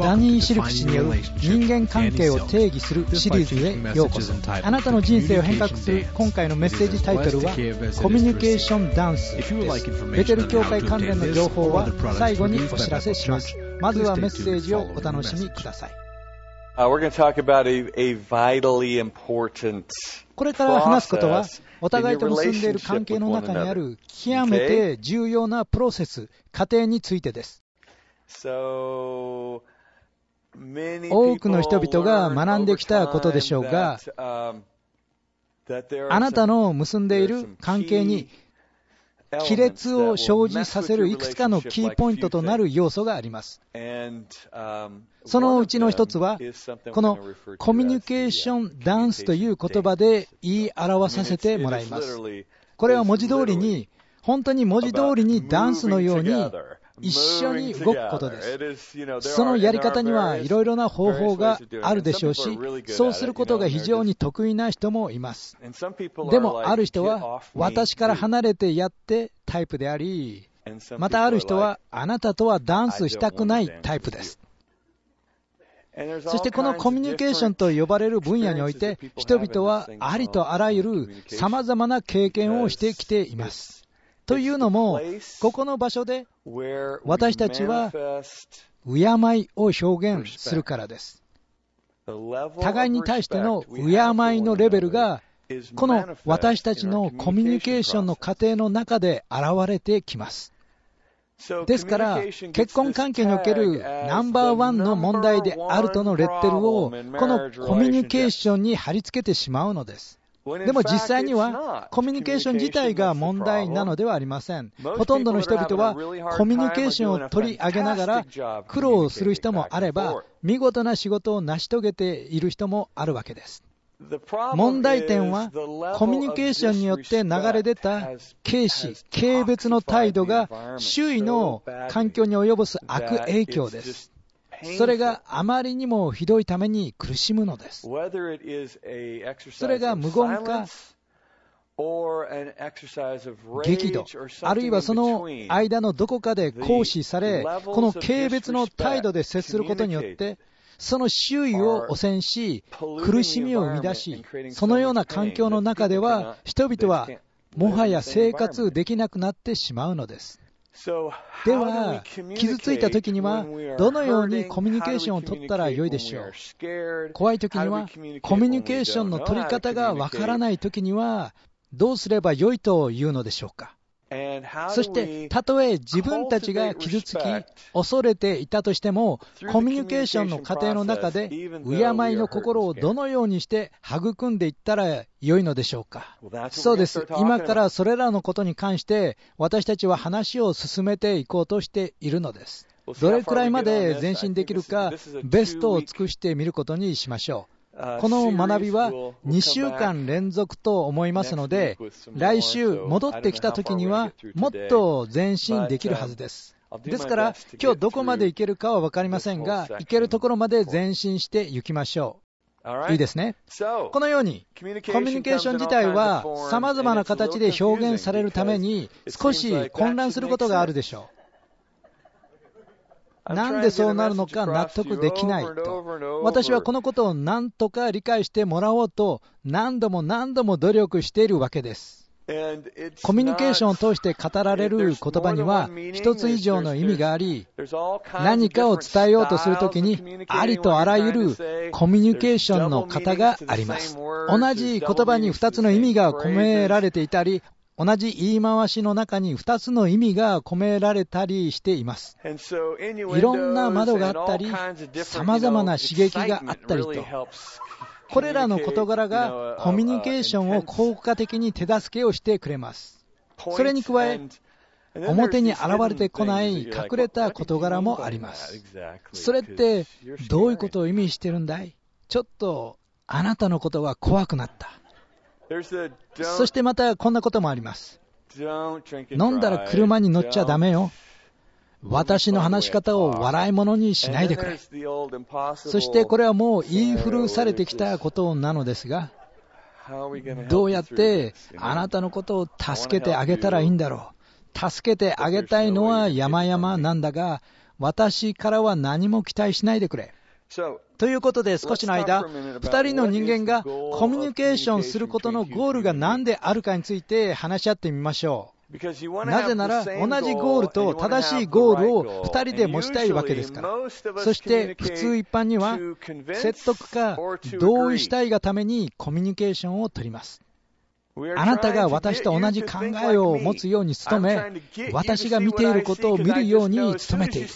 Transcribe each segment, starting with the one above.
ダニー・シルク氏による人間関係を定義するシリーズへようこそ。あなたの人生を変革する今回のメッセージタイトルはコミュニケーションダンスです。ベテル教会関連の情報は最後にお知らせします。まずはメッセージをお楽しみください。Uh, we're going to talk about a, a vitally important これから話すことはお互いと結んでいる関係の中にあ.る極めて重要なプロセス過程についてです。So, 多くの人々が学んできたことでしょうがあなたの結んでいる関係に亀裂を生じさせるいくつかのキーポイントとなる要素があります。そのうちの一つは、このコミュニケーションダンスという言葉で言い表させてもらいます。これは文字通りに、本当に文字通りにダンスのように一緒に動くことです。そのやり方にはいろいろな方法があるでしょうし、そうすることが非常に得意な人もいます。でもある人は私から離れてやってタイプであり、またある人はあなたとはダンスしたくないタイプです。そしてこのコミュニケーションと呼ばれる分野において、人々はありとあらゆる様々な経験をしてきています。というのも、ここの場所で私たちは敬いを表現するからです。互いに対しての敬いのレベルが、この私たちのコミュニケーションの過程の中で現れてきます。ですから、結婚関係におけるナンバーワンの問題であるとのレッテルを、このコミュニケーションに貼り付けてしまうのです。でも実際には、コミュニケーション自体が問題なのではありません。ほとんどの人々は、コミュニケーションを取り上げながら、苦労する人もあれば、見事な仕事を成し遂げている人もあるわけです。問題点は、コミュニケーションによって流れ出た軽視、軽蔑の態度が周囲の環境に及ぼす悪影響です。それがあまりにもひどいために苦しむのです。それが無言か、激怒、あるいはその間のどこかで行使され、この軽蔑の態度で接することによって、その周囲を汚染し、苦しみを生み出し、そのような環境の中では、人々はもはや生活できなくなってしまうのです。では、傷ついた時には、どのようにコミュニケーションを取ったらよいでしょう？怖い時には、コミュニケーションの取り方がわからない時には、どうすればよいというのでしょうか？そして、たとえ自分たちが傷つき、恐れていたとしても、コミュニケーションの過程の中で、敬いの心をどのようにして育んでいったらよいのでしょうか？そうです。今からそれらのことに関して、私たちは話を進めていこうとしているのです。どれくらいまで前進できるか、ベストを尽くしてみることにしましょう。この学びは2週間連続と思いますので、来週戻ってきた時にはもっと前進できるはずです。ですから、今日どこまでいけるかは分かりませんが、いけるところまで前進していきましょう。いいですね？このように、コミュニケーション自体は様々な形で表現されるために、少し混乱することがあるでしょう。なんでそうなるのか納得できないと。私はこのことを何とか理解してもらおうと何度も何度も努力しているわけです。コミュニケーションを通して語られる言葉には一つ以上の意味があり、何かを伝えようとするときにありとあらゆるコミュニケーションの型があります。同じ言葉に二つの意味が込められていたり、同じ言い回しの中に2つの意味が込められたりしています。いろんな窓があったり、様々な刺激があったりと、これらの事柄がコミュニケーションを効果的に手助けをしてくれます。それに加え、表に現れてこない隠れた事柄もあります。それってどういうことを意味してるんだい？ちょっとあなたのことが怖くなった。そしてまたこんなこともあります。飲んだら車に乗っちゃダメよ。私の話し方を笑い物にしないでくれ。そしてこれはもう言い古されてきたことなのですが、どうやってあなたのことを助けてあげたらいいんだろう。助けてあげたいのは山々なんだが、私からは何も期待しないでくれ。ということで少しの間、2人の人間がコミュニケーションすることのゴールが何であるかについて話し合ってみましょう。なぜなら、同じゴールと正しいゴールを2人で持ちたいわけですから。そして、普通一般には、説得か同意したいがためにコミュニケーションを取ります。あなたが私と同じ考えを持つように努め、私が見ていることを見るように努めている。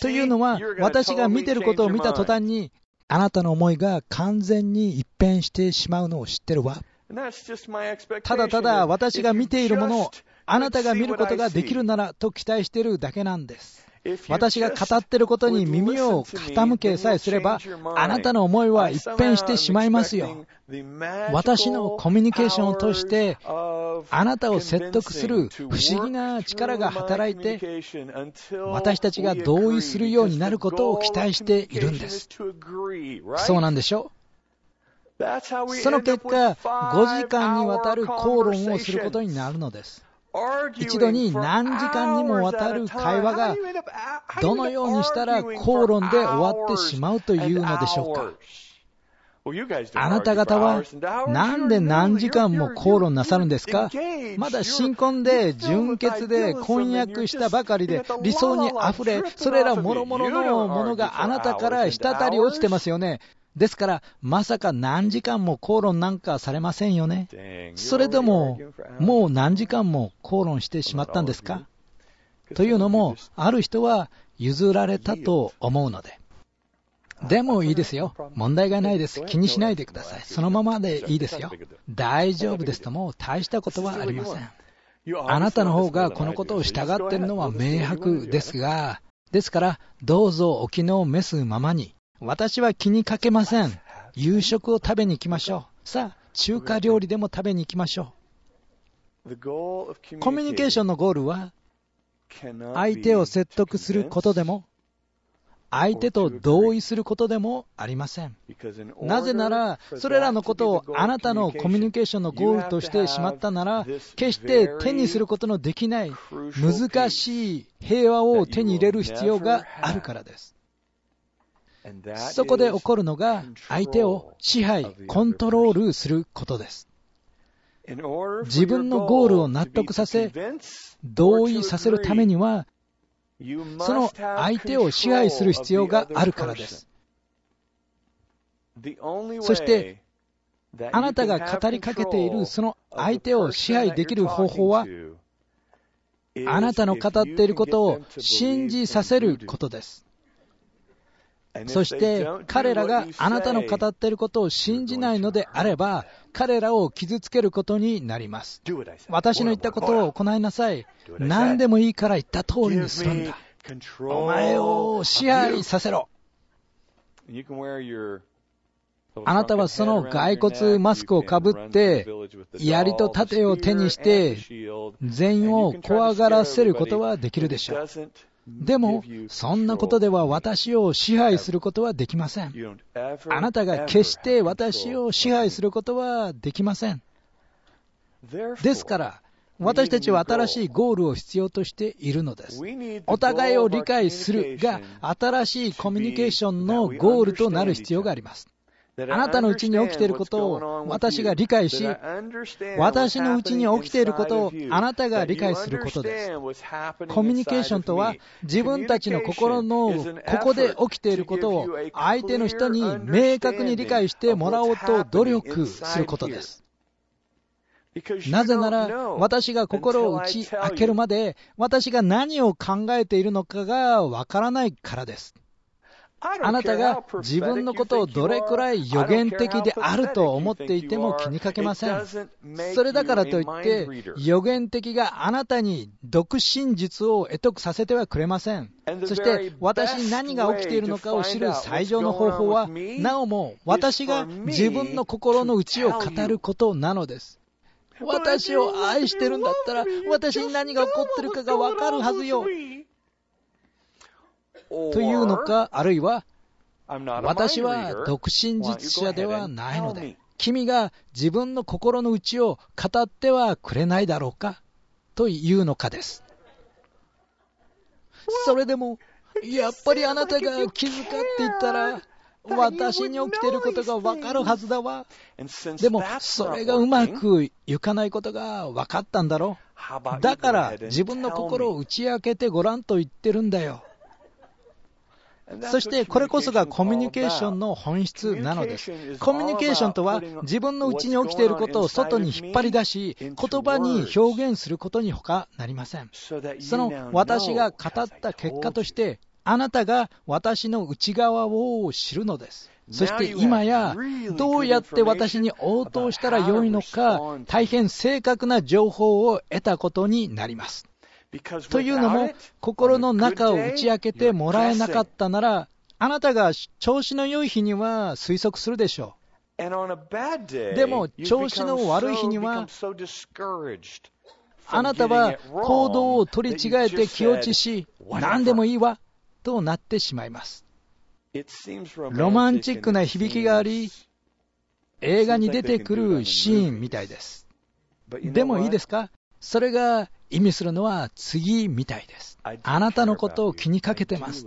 というのは、私が見ていることを見た途端に、あなたの思いが完全に一変してしまうのを知ってるわ。ただただ私が見ているものをあなたが見ることができるならと期待しているだけなんです。私が語っていることに耳を傾けさえすれば、あなたの思いは一変してしまいますよ。私のコミュニケーションを通して、あなたを説得する不思議な力が働いて、私たちが同意するようになることを期待しているんです。そうなんでしょ？うその結果、5時間にわたる口論をすることになるのです。一度に何時間にもわたる会話がどのようにしたら口論で終わってしまうというのでしょうか？あなた方はなんで何時間も口論なさるんですか？まだ新婚で純潔で婚約したばかりで理想にあふれ、それら諸々のものがあなたから滴り落ちてますよね。ですから、まさか何時間も口論なんかされませんよね。それでも、もう何時間も口論してしまったんですか？というのも、ある人は譲られたと思うので。でもいいですよ。問題がないです。気にしないでください。そのままでいいですよ。大丈夫ですとも大したことはありません。あなたの方がこのことを従っているのは明白ですが、ですから、どうぞお気の召すままに、私は気にかけません。夕食を食べに行きましょう。さあ、中華料理でも食べに行きましょう。コミュニケーションのゴールは、相手を説得することでも、相手と同意することでもありません。なぜなら、それらのことをあなたのコミュニケーションのゴールとしてしまったなら、決して手にすることのできない難しい平和を手に入れる必要があるからです。そこで起こるのが相手を支配、コントロールすることです。自分のゴールを納得させ、同意させるためには、その相手を支配する必要があるからです。そして、あなたが語りかけているその相手を支配できる方法は、あなたの語っていることを信じさせることです。そして彼らがあなたの語っていることを信じないのであれば、彼らを傷つけることになります。私の言ったことを行いなさい。何でもいいから言った通りにするんだ。お前を支配させろ。あなたはその骸骨マスクをかぶって、槍と盾を手にして、全員を怖がらせることはできるでしょう。でも、そんなことでは私を支配することはできません。あなたが決して私を支配することはできません。ですから、私たちは新しいゴールを必要としているのです。お互いを理解するが、新しいコミュニケーションのゴールとなる必要があります。あなたのうちに起きていることを私が理解し、私のうちに起きていることをあなたが理解することです。コミュニケーションとは自分たちの心のここで起きていることを相手の人に明確に理解してもらおうと努力することです。なぜなら、私が心を打ち明けるまで、私が何を考えているのかがわからないからです。あなたが自分のことをどれくらい予言的であると思っていても気にかけません。それだからといって、予言的があなたに独真実を得得させてはくれません。そして私に何が起きているのかを知る最上の方法は、なおも私が自分の心の内を語ることなのです。私を愛してるんだったら、私に何が起こってるかがわかるはずよ。というのか、あるいは、私は独身実者ではないので、君が自分の心の内を語ってはくれないだろうかというのかです。それでも、やっぱりあなたが気遣って言ったら、私に起きていることがわかるはずだわ。でも、それがうまくいかないことが分かったんだろう。だから、自分の心を打ち明けてごらんと言ってるんだよ。そしてこれこそがコミュニケーションの本質なのです。コミュニケーションとは自分の内に起きていることを外に引っ張り出し、言葉に表現することに他なりません。その私が語った結果として、あなたが私の内側を知るのです。そして今や、どうやって私に応答したらよいのか、大変正確な情報を得たことになります。というのも、心の中を打ち明けてもらえなかったなら、あなたが調子の良い日には推測するでしょう。でも、調子の悪い日には、あなたは行動を取り違えて気落ちし、何でもいいわ、となってしまいます。ロマンチックな響きがあり、映画に出てくるシーンみたいです。でもいいですか？それが意味するのは次みたいです。あなたのことを気にかけてます。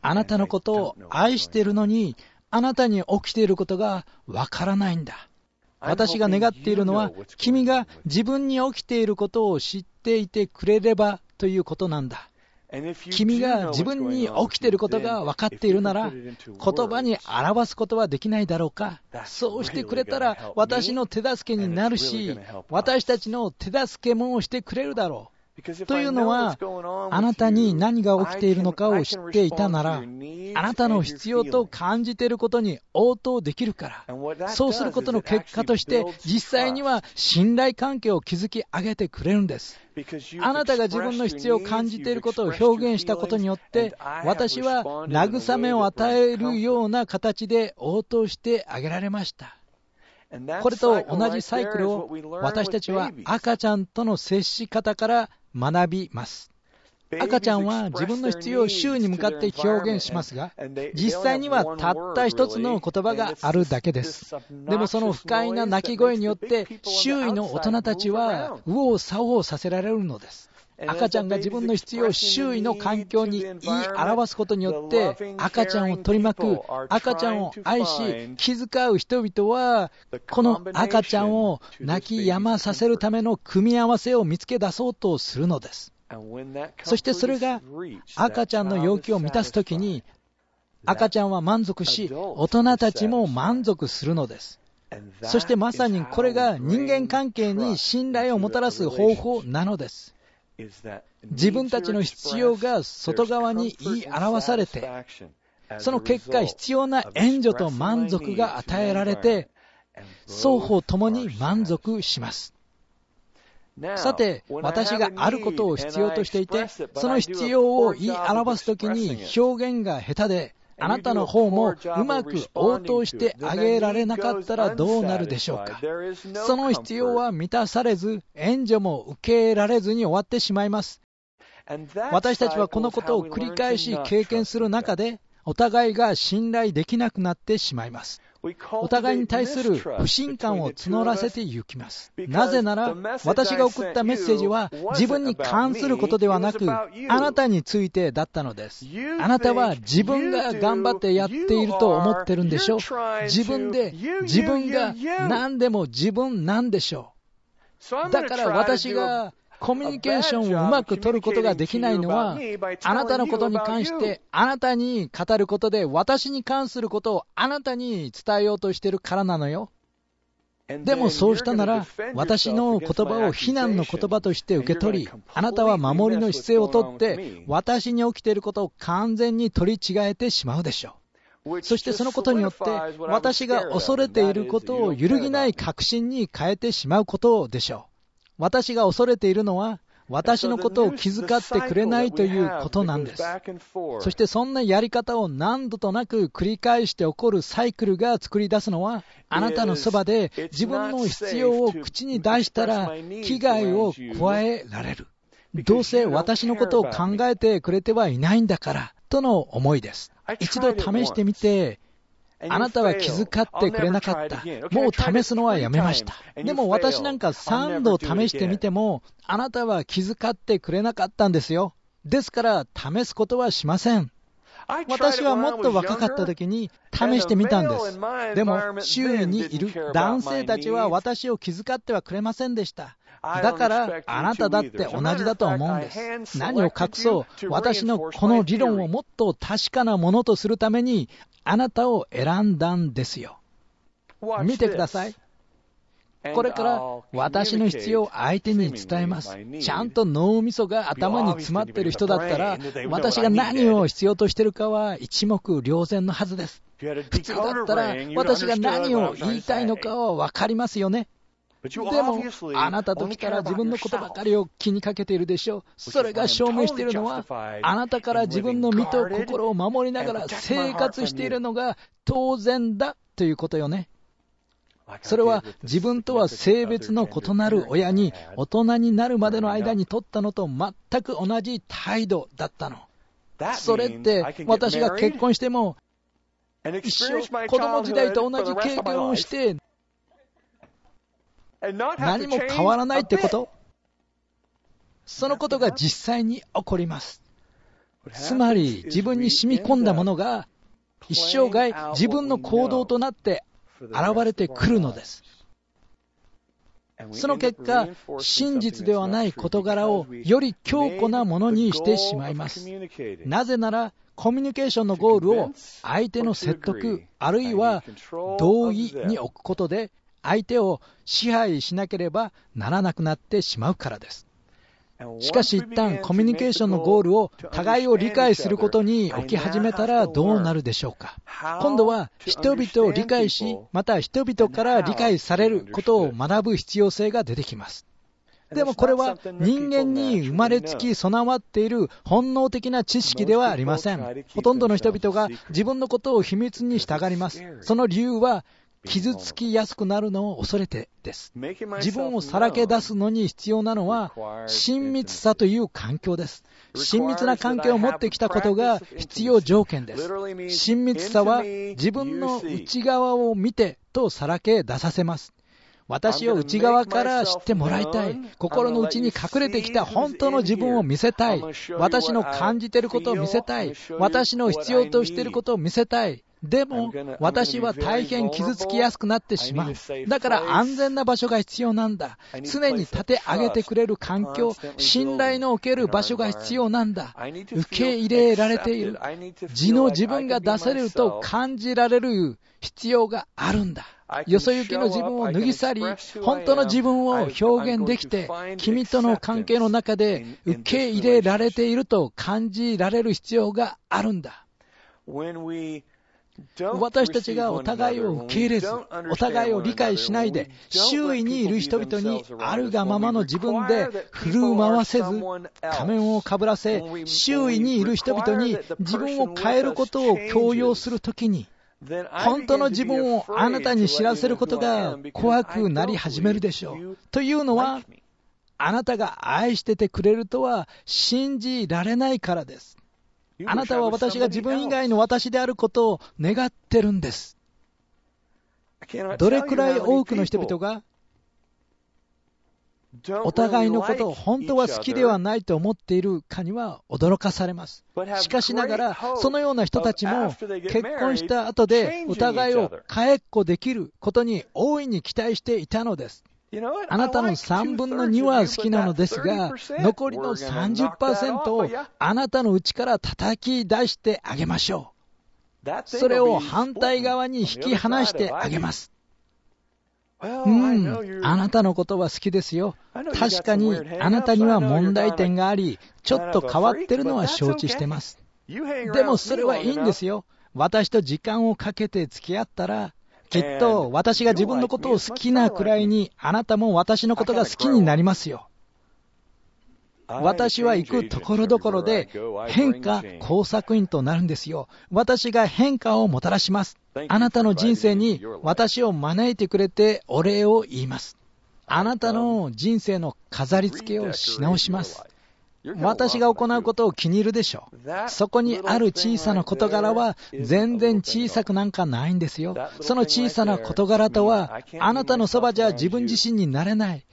あなたのことを愛しているのに、あなたに起きていることがわからないんだ。私が願っているのは、君が自分に起きていることを知っていてくれればということなんだ。君が自分に起きていることが分かっているなら、言葉に表すことはできないだろうか。そうしてくれたら、私の手助けになるし、私たちの手助けもしてくれるだろう。というのは、あなたに何が起きているのかを知っていたなら、あなたの必要と感じていることに応答できるから、そうすることの結果として、実際には信頼関係を築き上げてくれるんです。あなたが自分の必要を感じていることを表現したことによって、私は慰めを与えるような形で応答してあげられました。これと同じサイクルを私たちは赤ちゃんとの接し方から学びます。赤ちゃんは自分の必要を周に向かって表現しますが、実際にはたった一つの言葉があるだけです。でもその不快な鳴き声によって、周囲の大人たちは右往左往させられるのです。赤ちゃんが自分の必要を周囲の環境に言い表すことによって、赤ちゃんを取り巻く、赤ちゃんを愛し、気遣う人々は、この赤ちゃんを泣き止まさせるための組み合わせを見つけ出そうとするのです。そしてそれが赤ちゃんの要求を満たすときに、赤ちゃんは満足し、大人たちも満足するのです。そしてまさにこれが人間関係に信頼をもたらす方法なのです。自分たちの必要が外側に言い表されて、その結果、必要な援助と満足が与えられて、双方ともに満足します。さて、私があることを必要としていて、その必要を言い表すときに表現が下手で、あなたの方もうまく応答してあげられなかったらどうなるでしょうか？その必要は満たされず、援助も受けられずに終わってしまいます。私たちはこのことを繰り返し経験する中で、お互いが信頼できなくなってしまいます。お互いに対する不信感を募らせていきます。なぜなら、私が送ったメッセージは自分に関することではなく、あなたについてだったのです。あなたは自分が頑張ってやっていると思ってるんでしょ自分で、自分が何でも自分なんでしょう。だから私がコミュニケーションをうまく取ることができないのは、あなたのことに関してあなたに語ることで、私に関することをあなたに伝えようとしてるからなのよ。でもそうしたなら、私の言葉を非難の言葉として受け取り、あなたは守りの姿勢をとって、私に起きていることを完全に取り違えてしまうでしょう。そしてそのことによって、私が恐れていることを揺るぎない確信に変えてしまうことでしょう。私が恐れているのは、私のことを気遣ってくれないということなんです。そしてそんなやり方を何度となく繰り返して起こるサイクルが作り出すのは、あなたのそばで自分の必要を口に出したら危害を加えられる。どうせ私のことを考えてくれてはいないんだから、との思いです。一度試してみて、あなたは気遣ってくれなかった。もう試すのはやめました。でも私なんか3度試してみても、あなたは気遣ってくれなかったんですよ。ですから、試すことはしません。私はもっと若かった時に試してみたんです。でも、周囲にいる男性たちは私を気遣ってはくれませんでした。だから、あなただって同じだと思うんです。何を隠そう、私のこの理論をもっと確かなものとするために、あなたを選んだんですよ。見てください。これから私の必要を相手に伝えます。ちゃんと脳みそが頭に詰まってる人だったら、私が何を必要としてるかは一目瞭然のはずです。普通だったら、私が何を言いたいのかは分かりますよね。でも、あなたと来たら自分のことばかりを気にかけているでしょう。それが証明しているのは、あなたから自分の身と心を守りながら生活しているのが当然だということよね。それは自分とは性別の異なる親に大人になるまでの間に取ったのと全く同じ態度だったの。それって私が結婚しても一生子供時代と同じ経験をして何も変わらないってこと？そのことが実際に起こります。つまり自分に染み込んだものが一生涯自分の行動となって現れてくるのです。その結果、真実ではない事柄をより強固なものにしてしまいます。なぜなら、コミュニケーションのゴールを相手の説得、あるいは同意に置くことで、相手を支配しなければならなくなってしまうからです。しかし一旦コミュニケーションのゴールを互いを理解することに置き始めたらどうなるでしょうか今度は人々を理解し、また人々から理解されることを学ぶ必要性が出てきます。でもこれは人間に生まれつき備わっている本能的な知識ではありません。ほとんどの人々が自分のことを秘密に従います。その理由は傷つきやすくなるのを恐れてです。自分をさらけ出すのに必要なのは親密さという環境です。親密な関係を持ってきたことが必要条件です。親密さは自分の内側を見てとさらけ出させます。私を内側から知ってもらいたい。心の内に隠れてきた本当の自分を見せたい。私の感じていることを見せたい。私の必要としていることを見せたい。でも、私は大変傷つきやすくなってしまう。だから安全な場所が必要なんだ。常に立て上げてくれる環境、信頼のおける場所が必要なんだ。受け入れられている。自の自分が出されると感じられる必要があるんだ。よそ行きの自分を脱ぎ去り、本当の自分を表現できて、君との関係の中で受け入れられていると感じられる必要があるんだ。私たちがお互いを受け入れず、お互いを理解しないで、周囲にいる人々にあるがままの自分で振る舞わせず、仮面をかぶらせ、周囲にいる人々に自分を変えることを強要するときに、本当の自分をあなたに知らせることが怖くなり始めるでしょう。というのは、あなたが愛しててくれるとは信じられないからです。あなたは私が自分以外の私であることを願ってるんです。どれくらい多くの人々がお互いのことを本当は好きではないと思っているかには驚かされます。しかしながら、そのような人たちも結婚した後でお互いを変えっこできることに大いに期待していたのです。あなたの3分の2は好きなのですが、残りの30%をあなたの内から叩き出してあげましょう。それを反対側に引き離してあげます。うん、あなたのことは好きですよ。確かにあなたには問題点があり、ちょっと変わってるのは承知してます。でもそれはいいんですよ。私と時間をかけて付き合ったら、きっと私が自分のことを好きなくらいに、あなたも私のことが好きになりますよ。私は行くところどころで変化工作員となるんですよ。私が変化をもたらします。あなたの人生に私を招いてくれてお礼を言います。あなたの人生の飾り付けをし直します。私が行うことを気に入るでしょう。そこにある小さな事柄は全然小さくなんかないんですよ。その小さな事柄とは、あなたのそばじゃ自分自身になれない。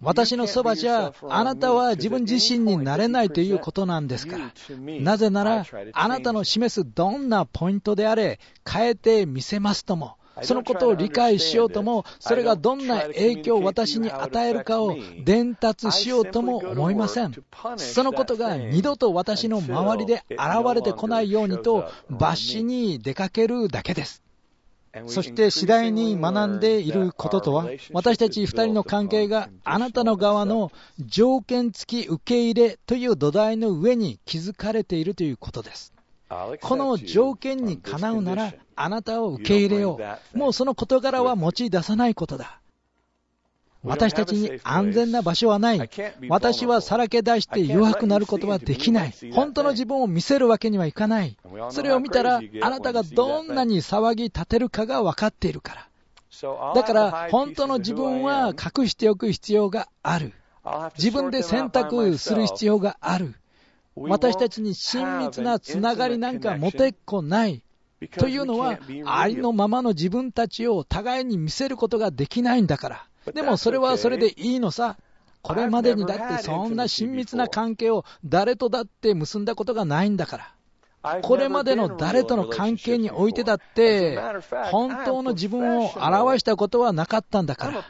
私のそばじゃ、あなたは自分自身になれないということなんですから。なぜなら、あなたの示すどんなポイントであれ、変えてみせますとも、そのことを理解しようとも、それがどんな影響を私に与えるかを伝達しようとも思いません。そのことが二度と私の周りで現れてこないようにと、罰しに出かけるだけです。そして次第に学んでいることとは、私たち2人の関係があなたの側の条件付き受け入れという土台の上に築かれているということです。この条件にかなうなら、あなたを受け入れよう。もうその事柄は持ち出さないことだ。私たちに安全な場所はない。私はさらけ出して弱くなることはできない。本当の自分を見せるわけにはいかない。それを見たら、あなたがどんなに騒ぎ立てるかが分かっているから。だから、本当の自分は隠しておく必要がある。自分で選択する必要がある。私たちに親密なつながりなんか持てっこない。というのは、ありのままの自分たちを互いに見せることができないんだから。でもそれはそれでいいのさ。これまでにだってそんな親密な関係を誰とだって結んだことがないんだから。これまでの誰との関係においてだって、本当の自分を表したことはなかったんだから。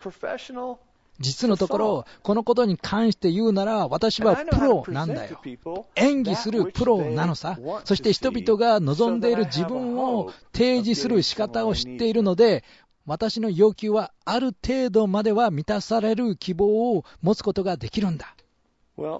実のところ、このことに関して言うなら、私はプロなんだよ。演技するプロなのさ。そして人々が望んでいる自分を提示する仕方を知っているので、私の要求はある程度までは満たされる希望を持つことができるんだ。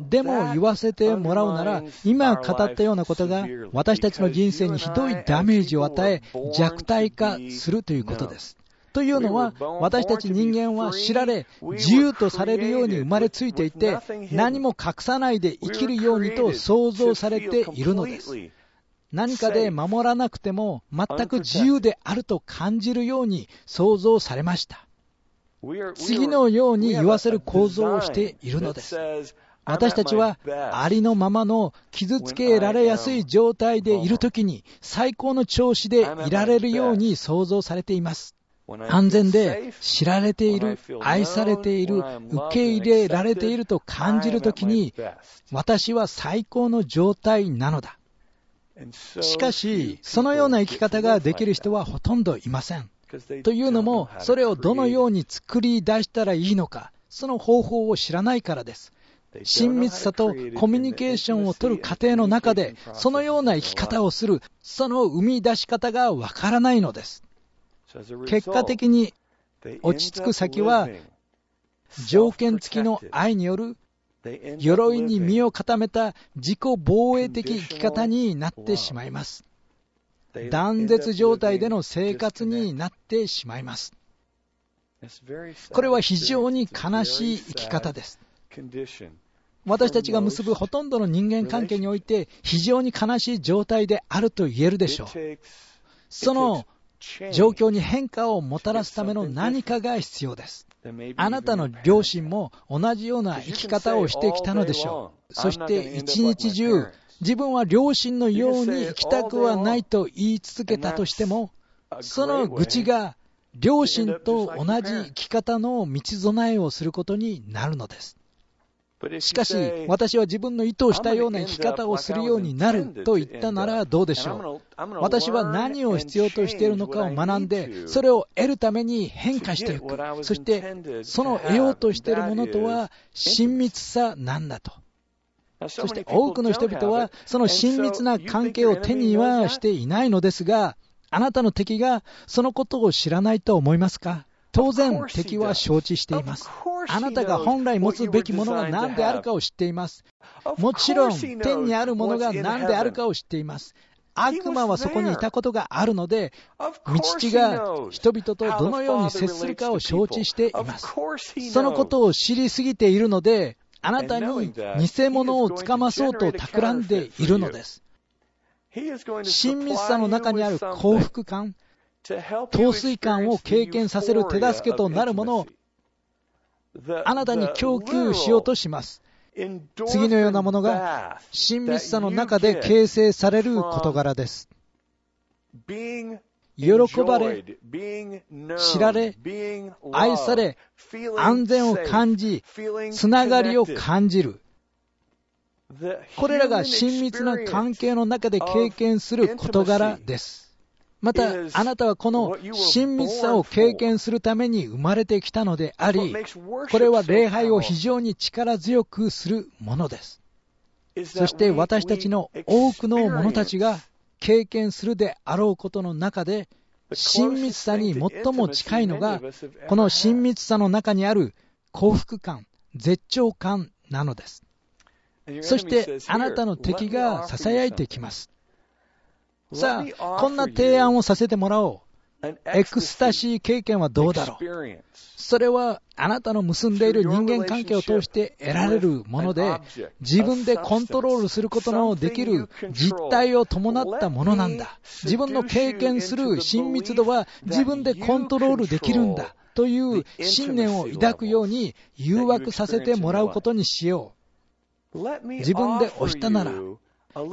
でも言わせてもらうなら、今語ったようなことが私たちの人生にひどいダメージを与え、弱体化するということです。というのは、私たち人間は知られ、自由とされるように生まれついていて、何も隠さないで生きるようにと想像されているのです。何かで守らなくても全く自由であると感じるように想像されました。次のように言わせる構造をしているのです。私たちはありのままの傷つけられやすい状態でいるときに最高の調子でいられるように想像されています。安全で知られている、愛されている、受け入れられていると感じるときに私は最高の状態なのだ。しかし、そのような生き方ができる人はほとんどいません。というのも、それをどのように作り出したらいいのか、その方法を知らないからです。親密さとコミュニケーションを取る過程の中で、そのような生き方をする、その生み出し方がわからないのです。結果的に落ち着く先は、条件付きの愛による鎧に身を固めた自己防衛的生き方になってしまいます。断絶状態での生活になってしまいます。これは非常に悲しい生き方です。私たちが結ぶほとんどの人間関係において非常に悲しい状態であると言えるでしょう。その状況に変化をもたらすための何かが必要です。あなたの両親も同じような生き方をしてきたのでしょう。そして一日中、自分は両親のように生きたくはないと言い続けたとしても、その愚痴が両親と同じ生き方の道備えをすることになるのです。しかし、私は自分の意図したような生き方をするようになると言ったならどうでしょう。私は何を必要としているのかを学んで、それを得るために変化していく。そして、その得ようとしているものとは親密さなんだと。そして多くの人々はその親密な関係を手にはしていないのですが、あなたの敵がそのことを知らないと思いますか？当然敵は承知しています。あなたが本来持つべきものが何であるかを知っています。もちろん天にあるものが何であるかを知っています。悪魔はそこにいたことがあるので、道地が人々とどのように接するかを承知しています。そのことを知りすぎているので、あなたに偽物をつかまそうと企んでいるのです。親密さの中にある幸福感、陶酔感を経験させる手助けとなるものをあなたに供給しようとします。次のようなものが親密さの中で形成される事柄です。喜ばれ、知られ、愛され、安全を感じ、つながりを感じる。これらが親密な関係の中で経験する事柄です。また、あなたはこの親密さを経験するために生まれてきたのであり、これは礼拝を非常に力強くするものです。そして私たちの多くの者たちが経験するであろうことの中で、親密さに最も近いのが、この親密さの中にある幸福感、絶頂感なのです。そしてあなたの敵が囁いてきます。さあ、こんな提案をさせてもらおう。エクスタシー経験はどうだろうそれはあなたの結んでいる人間関係を通して得られるもので、自分でコントロールすることのできる実態を伴ったものなんだ。自分の経験する親密度は自分でコントロールできるんだ。という信念を抱くように誘惑させてもらうことにしよう。自分で押したなら、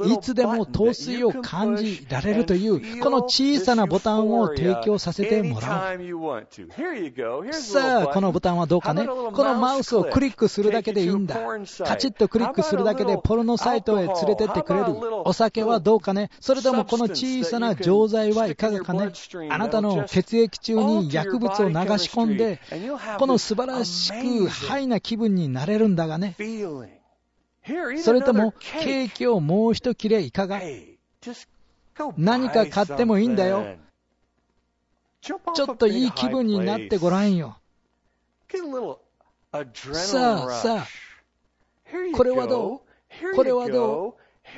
いつでも陶水を感じられるという、この小さなボタンを提供させてもらう。さあ、このボタンはどうかね？このマウスをクリックするだけでいいんだ。カチッとクリックするだけでポルノサイトへ連れてってくれる。お酒はどうかね？それともこの小さな錠剤はいかがかね？あなたの血液中に薬物を流し込んで、この素晴らしくハイな気分になれるんだがね？それともケーキをもう一切れいかが？何か買ってもいいんだよ。ちょっといい気分になってごらんよ。さあさあ、これはどう？これはど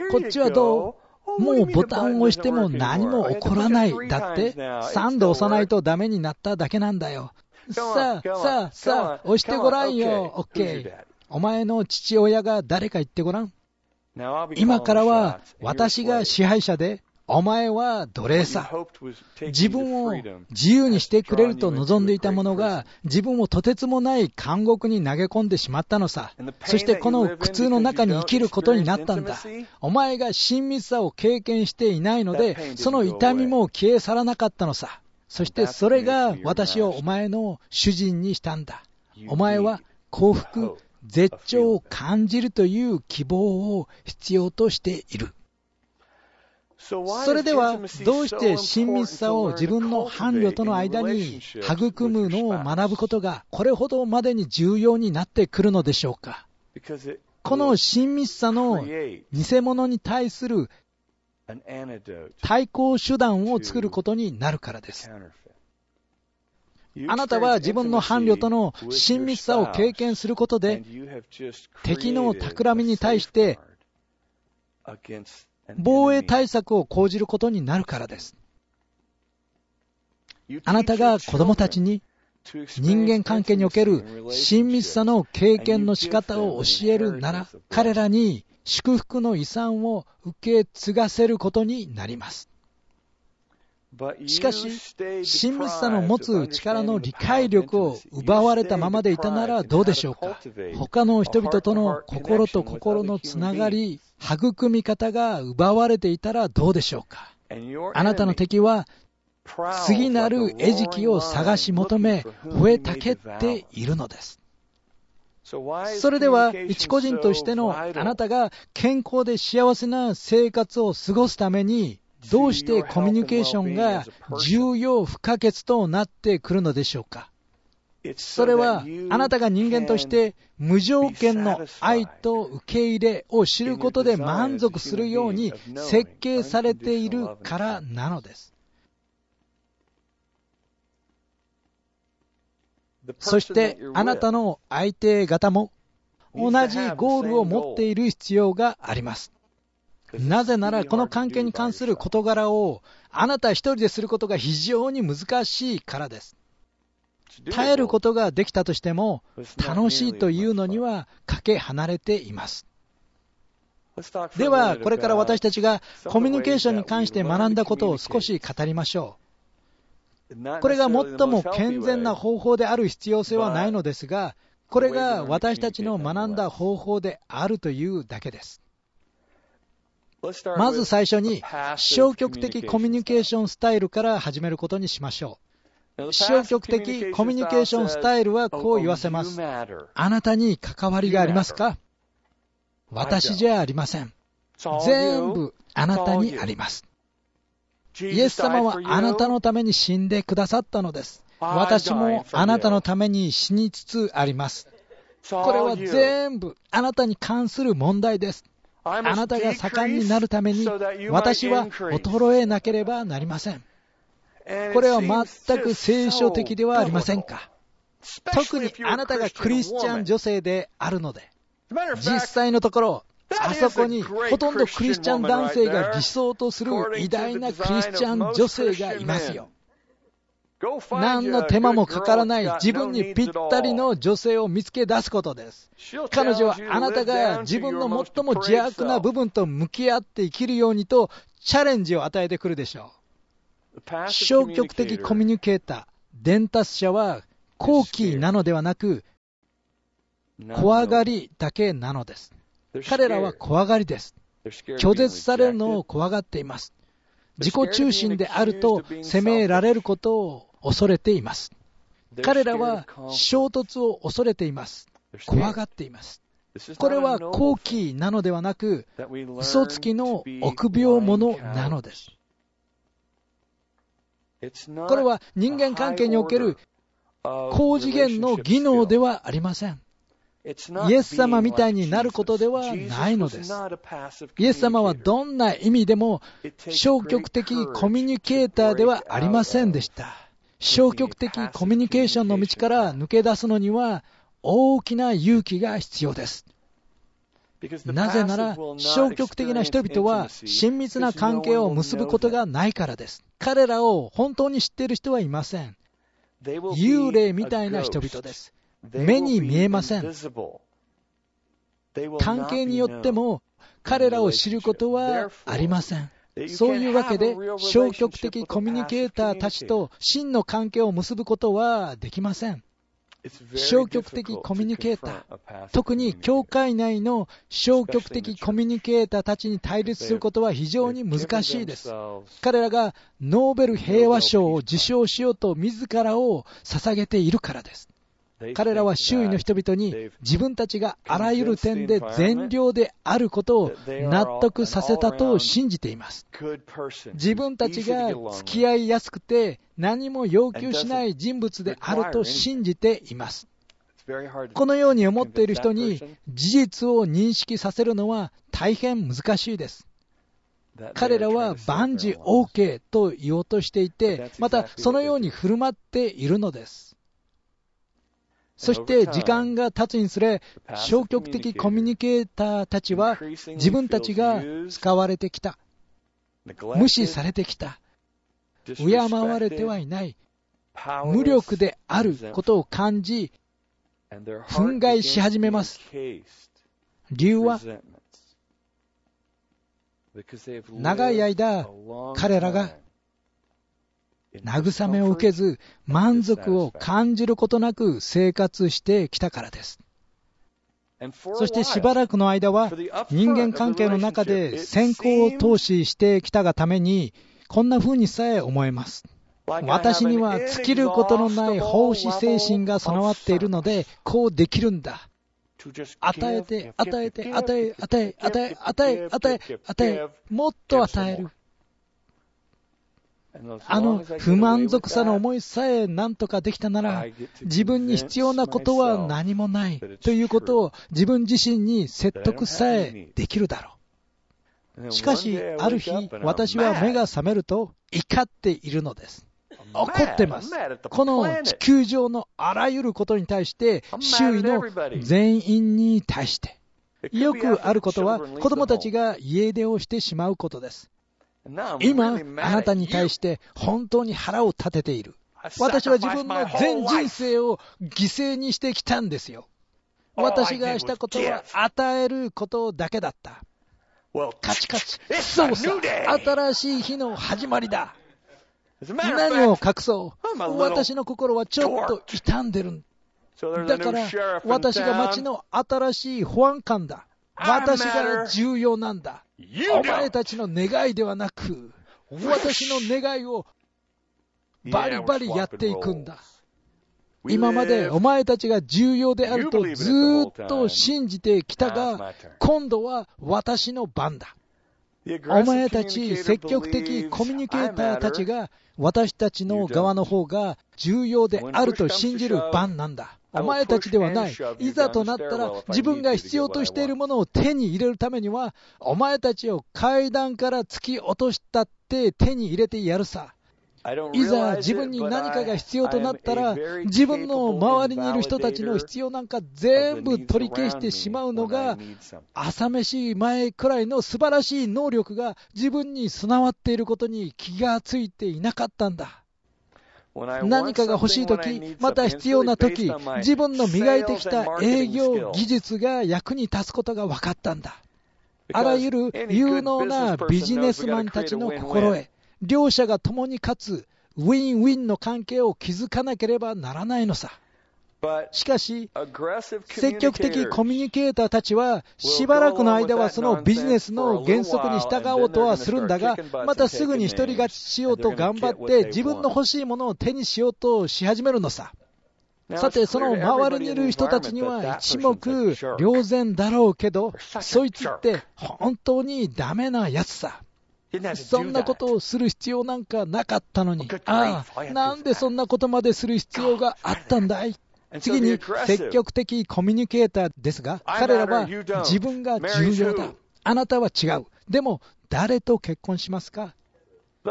う？こっちはどう？もうボタンを押しても何も起こらない。だって、3度押さないとダメになっただけなんだよ。さあ、さあ、さあ、押してごらんよ。OK。お前の父親が誰か言ってごらん。今からは私が支配者で、お前は奴隷さ。自分を自由にしてくれると望んでいたものが、自分をとてつもない監獄に投げ込んでしまったのさ。そしてこの苦痛の中に生きることになったんだ。お前が親密さを経験していないので、その痛みも消え去らなかったのさ。そしてそれが私をお前の主人にしたんだ。お前は幸福、絶頂を感じるという希望を必要としている。それでは、どうして親密さを自分の伴侶との間に育むのを学ぶことがこれほどまでに重要になってくるのでしょうか？この親密さの偽物に対する対抗手段を作ることになるからです。あなたは自分の伴侶との親密さを経験することで、敵の企みに対して防衛対策を講じることになるからです。あなたが子供たちに人間関係における親密さの経験の仕方を教えるなら、彼らに祝福の遺産を受け継がせることになります。しか？し、親密さの持つ力の理解力を奪われたままでいたならどうでしょうか他の人々との心と心のつながり、育み方が奪われていたらどうでしょうかあなたの敵は次なる餌食を探し求め、吠えたけっているのです。それでは、一個人としてのあなたが健康で幸せな生活を過ごすために、どうしてコミュニケーションが重要不可欠となってくるのでしょうか？それはあなたが人間として無条件の愛と受け入れを知ることで満足するように設計されているからなのです。そしてあなたの相手方も同じゴールを持っている必要があります。なぜなら、この関係に関する事柄をあなた一人ですることが非常に難しいからです。耐えることができたとしても、楽しいというのにはかけ離れています。では、これから私たちがコミュニケーションに関して学んだことを少し語りましょう。これが最も健全な方法である必要性はないのですが、これが私たちの学んだ方法であるというだけです。まず最初に消極的コミュニケーションスタイルから始めることにしましょう。消極的コミュニケーションスタイルはこう言わせます。あなたに関わりがありますか？私じゃありません。全部あなたにあります。イエス様はあなたのために死んでくださったのです。私もあなたのために死につつあります。これは全部あなたに関する問題です。あなたが盛んになるために私は衰えなければなりません。これは全く聖書的ではありませんか？特にあなたがクリスチャン女性であるので、実際のところ、あそこにほとんどクリスチャン男性が理想とする偉大なクリスチャン女性がいますよ。何の手間もかからない自分にぴったりの女性を見つけ出すことです。彼女はあなたが自分の最も邪悪な部分と向き合って生きるようにとチャレンジを与えてくるでしょう。消極的コミュニケーター、伝達者は好奇なのではなく、怖がりだけなのです。彼らは怖がりです。拒絶されるのを怖がっています。自己中心であると責められることを恐れています。彼らは衝突を恐れています。怖がっています。これは好奇なのではなく、嘘つきの臆病者なのです。これは人間関係における高次元の技能ではありません。イエス様みたいになることではないのです。イエス様はどんな意味でも消極的コミュニケーターではありませんでした。消極的コミュニケーションの道から抜け出すのには大きな勇気が必要です。なぜなら、消極的な人々は親密な関係を結ぶことがないからです。彼らを本当に知っている人はいません。幽霊みたいな人々です。目に見えません。関係によっても彼らを知ることはありません。そういうわけで、消極的コミュニケーターたちと真の関係を結ぶことはできません。消極的コミュニケーター、特に教会内の消極的コミュニケーターたちに対立することは非常に難しいです。彼らがノーベル平和賞を受賞しようと自らを捧げているからです。彼らは周囲の人々に自分たちがあらゆる点で善良であることを納得させたと信じています。自分たちが付き合いやすくて何も要求しない人物であると信じています。このように思っている人に事実を認識させるのは大変難しいです。彼らは万事 OK と言おうとしていて、またそのように振る舞っているのです。そして時間が経つにつれ、消極的コミュニケーターたちは自分たちが使われてきた。無視されてきた。敬われてはいない。無力であることを感じ、憤慨し始めます。理由は、長い間、彼らが慰めを受けず、満足を感じることなく生活してきたからです。そしてしばらくの間は人間関係の中で先行を投資してきたがためにこんな風にさえ思えます。私には尽きることのない奉仕精神が備わっているのでこうできるんだ。与えて、与えて、与え、与え、与え、与え、与え、与え、もっと与える。あの不満足さの思いさえ何とかできたなら、自分に必要なことは何もないということを自分自身に説得さえできるだろう。しかし、ある日、私は目が覚めると怒っているのです。怒ってます。この地球上のあらゆることに対して、周囲の全員に対して。よくあることは、子供たちが家出をしてしまうことです。今、あなたに対して本当に腹を立てている。私は自分の全人生を犠牲にしてきたんですよ。私がしたことは与えることだけだった。カチカチ。そうさ。新しい日の始まりだ。何を隠そう。私の心はちょっと傷んでる。だから、私が街の新しい保安官だ。私が重要なんだ。お前たちの願いではなく、私の願いをバリバリやっていくんだ。今までお前たちが重要であるとずっと信じてきたが、今度は私の番だ。お前たち積極的コミュニケーターたちが私たちの側の方が重要であると信じる番なんだ。お前たちではない。いざとなったら自分が必要としているものを手に入れるためには、お前たちを階段から突き落としたって手に入れてやるさ。いざ自分に何かが必要となったら、自分の周りにいる人たちの必要なんか全部取り消してしまうのが、朝飯前くらいの素晴らしい能力が自分に備わっていることに気がついていなかったんだ。何かが欲しいとき、また必要なとき、自分の磨いてきた営業技術が役に立つことが分かったんだ。あらゆる有能なビジネスマンたちの心得、両者が共に勝つウィンウィンの関係を築かなければならないのさ。しかし、積極的コミュニケーターたちは、しばらくの間はそのビジネスの原則に従おうとはするんだが、またすぐに独り勝ちしようと頑張って、自分の欲しいものを手にしようとし始めるのさ。さて、その周りにいる人たちには一目瞭然だろうけど、そいつって本当にダメなやつさ。そんなことをする必要なんかなかったのに、ああ、なんでそんなことまでする必要があったんだい？次に、積極的コミュニケーターですが、彼らは自分が重要だ。あなたは違う。でも、誰と結婚しますか？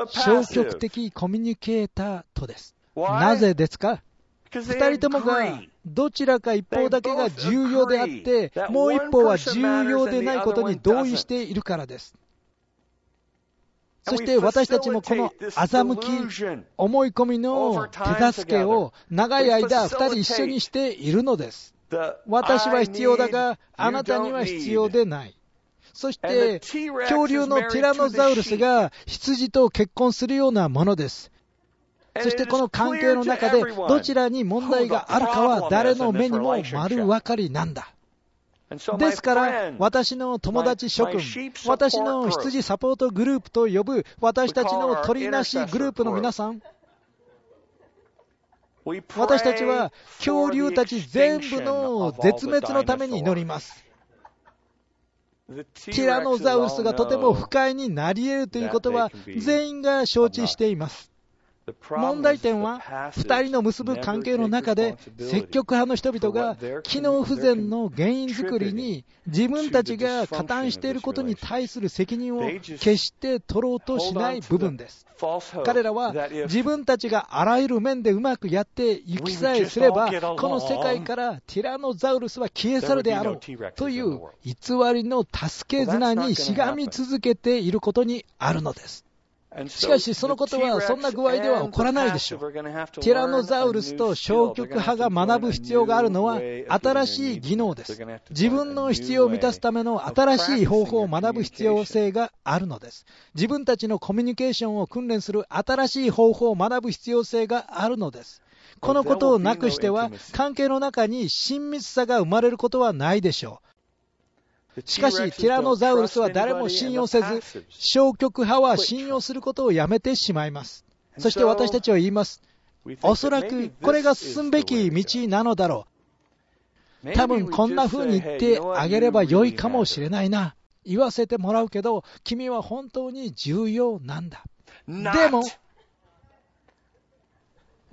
消極的コミュニケーターとです。なぜですか？二人ともがどちらか一方だけが重要であって、もう一方は重要でないことに同意しているからです。そして私たちもこの欺き、思い込みの手助けを長い間二人一緒にしているのです。私は必要だが、あなたには必要でない。そして、恐竜のティラノザウルスが羊と結婚するようなものです。そしてこの関係の中でどちらに問題があるかは誰の目にも丸分かりなんだ。ですから、私の友達諸君、私の羊サポートグループと呼ぶ私たちの鳥なしグループの皆さん、私たちは恐竜たち全部の絶滅のために祈ります。ティラノザウルスがとても不快になり得るということは全員が承知しています。問題点は、2人の結ぶ関係の中で、積極派の人々が機能不全の原因作りに、自分たちが加担していることに対する責任を決して取ろうとしない部分です。彼らは自分たちがあらゆる面でうまくやっていきさえすれば、この世界からティラノザウルスは消え去るであろうという偽りの助け綱にしがみ続けていることにあるのです。しかし、そのことはそんな具合では起こらないでしょう。ティラノザウルスと消極派が学ぶ必要があるのは、新しい技能です。自分の必要を満たすための新しい方法を学ぶ必要性があるのです。自分たちのコミュニケーションを訓練する新しい方法を学ぶ必要性があるのです。このことをなくしては、関係の中に親密さが生まれることはないでしょう。しかし、ティラノザウルスは誰も信用せず、消極派は信用することをやめてしまいます。そして私たちは言います。おそらくこれが進むべき道なのだろう。多分こんな風に言ってあげればよいかもしれないな。言わせてもらうけど、君は本当に重要なんだ。でも、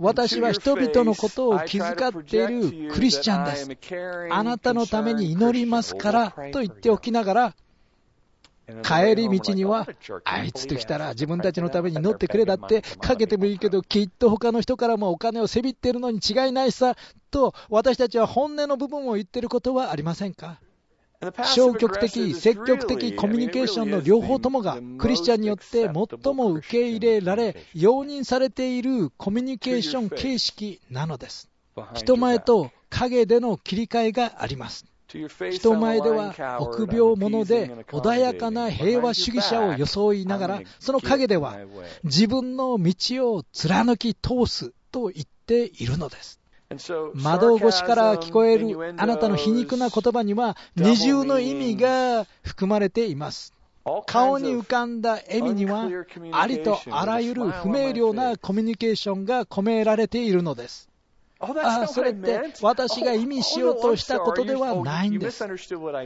私は人々のことを気遣っているクリスチャンです。あなたのために祈りますからと言っておきながら、帰り道には、あいつと来たら自分たちのために祈ってくれだってかけてもいいけど、きっと他の人からもお金をせびってるのに違いないさ、と私たちは本音の部分を言ってることはありませんか？消極的、積極的コミュニケーションの両方ともがクリスチャンによって最も受け入れられ、容認されているコミュニケーション形式なのです。人前と影での切り替えがあります。人前では臆病者で穏やかな平和主義者を装いながら、その陰では自分の道を貫き通すと言っているのです。窓越しから聞こえるあなたの皮肉な言葉には二重の意味が含まれています。顔に浮かんだ笑みには、ありとあらゆる不明瞭なコミュニケーションが込められているのです。あそれって私が意味しようとしたことではないんです。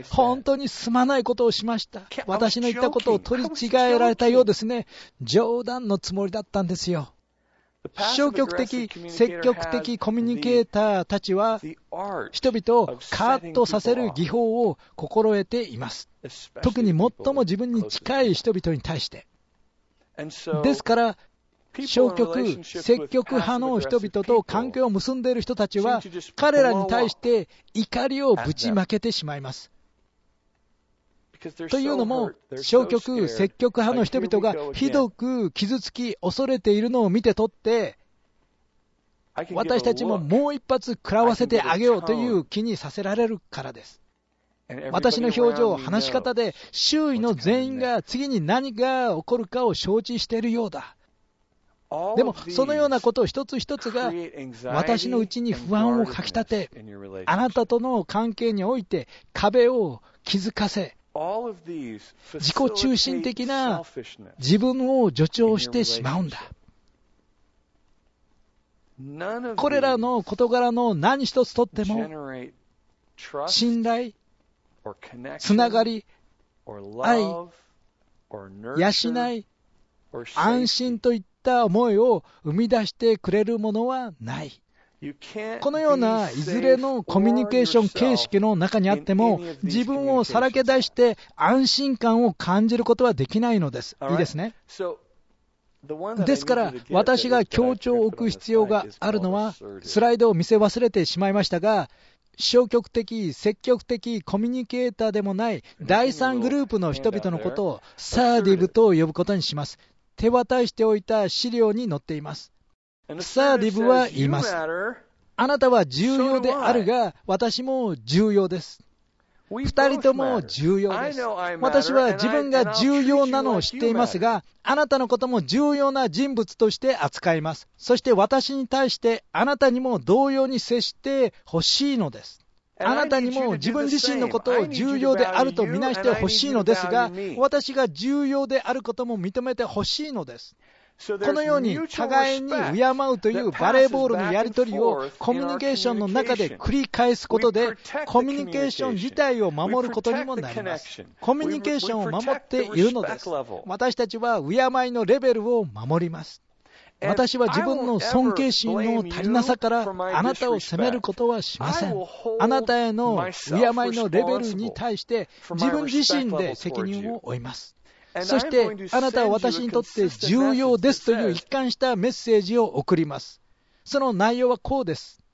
本当にすまないことをしました。私の言ったことを取り違えられたようですね。冗談のつもりだったんですよ。消極的、積極的コミュニケーターたちは、人々をカーッとさせる技法を心得ています。特に最も自分に近い人々に対して。ですから、消極、積極派の人々と関係を結んでいる人たちは、彼らに対して怒りをぶちまけてしまいます。というのも、消極、積極派の人々がひどく傷つき、恐れているのを見てとって、私たちももう一発食らわせてあげようという気にさせられるからです。私の表情、話し方で、周囲の全員が次に何が起こるかを承知しているようだ。でも、そのようなこと一つ一つが、私のうちに不安をかきたて、あなたとの関係において壁を築かせ、自己中心的な自分を助長してしまうんだ。これらの事柄の何一つとっても、信頼、つながり、愛、養い、安心といった思いを生み出してくれるものはない。このようないずれのコミュニケーション形式の中にあっても、自分をさらけ出して安心感を感じることはできないのです。いいですね？ですから、私が強調を置く必要があるのは、スライドを見せ忘れてしまいましたが、消極的、積極的コミュニケーターでもない第3グループの人々のことをサーディブと呼ぶことにします。手渡しておいた資料に載っています。サーディブは言います。あなたは重要であるが、私も重要です。二人とも重要です。私は自分が重要なのを知っていますが、あなたのことも重要な人物として扱います。そして私に対してあなたにも同様に接してほしいのです。あなたにも自分自身のことを重要であるとみなしてほしいのですが、私が重要であることも認めてほしいのです。このように互いに敬うというバレーボールのやり取りをコミュニケーションの中で繰り返すことで、コミュニケーション自体を守ることにもなります。コミュニケーションを守っているのです。私たちは敬いのレベルを守ります。私は自分の尊敬心の足りなさからあなたを責めることはしません。あなたへの敬いのレベルに対して自分自身で責任を負います。そして、あなたは私にとって重要ですという一貫したメッセージを送ります。その内容はこうです。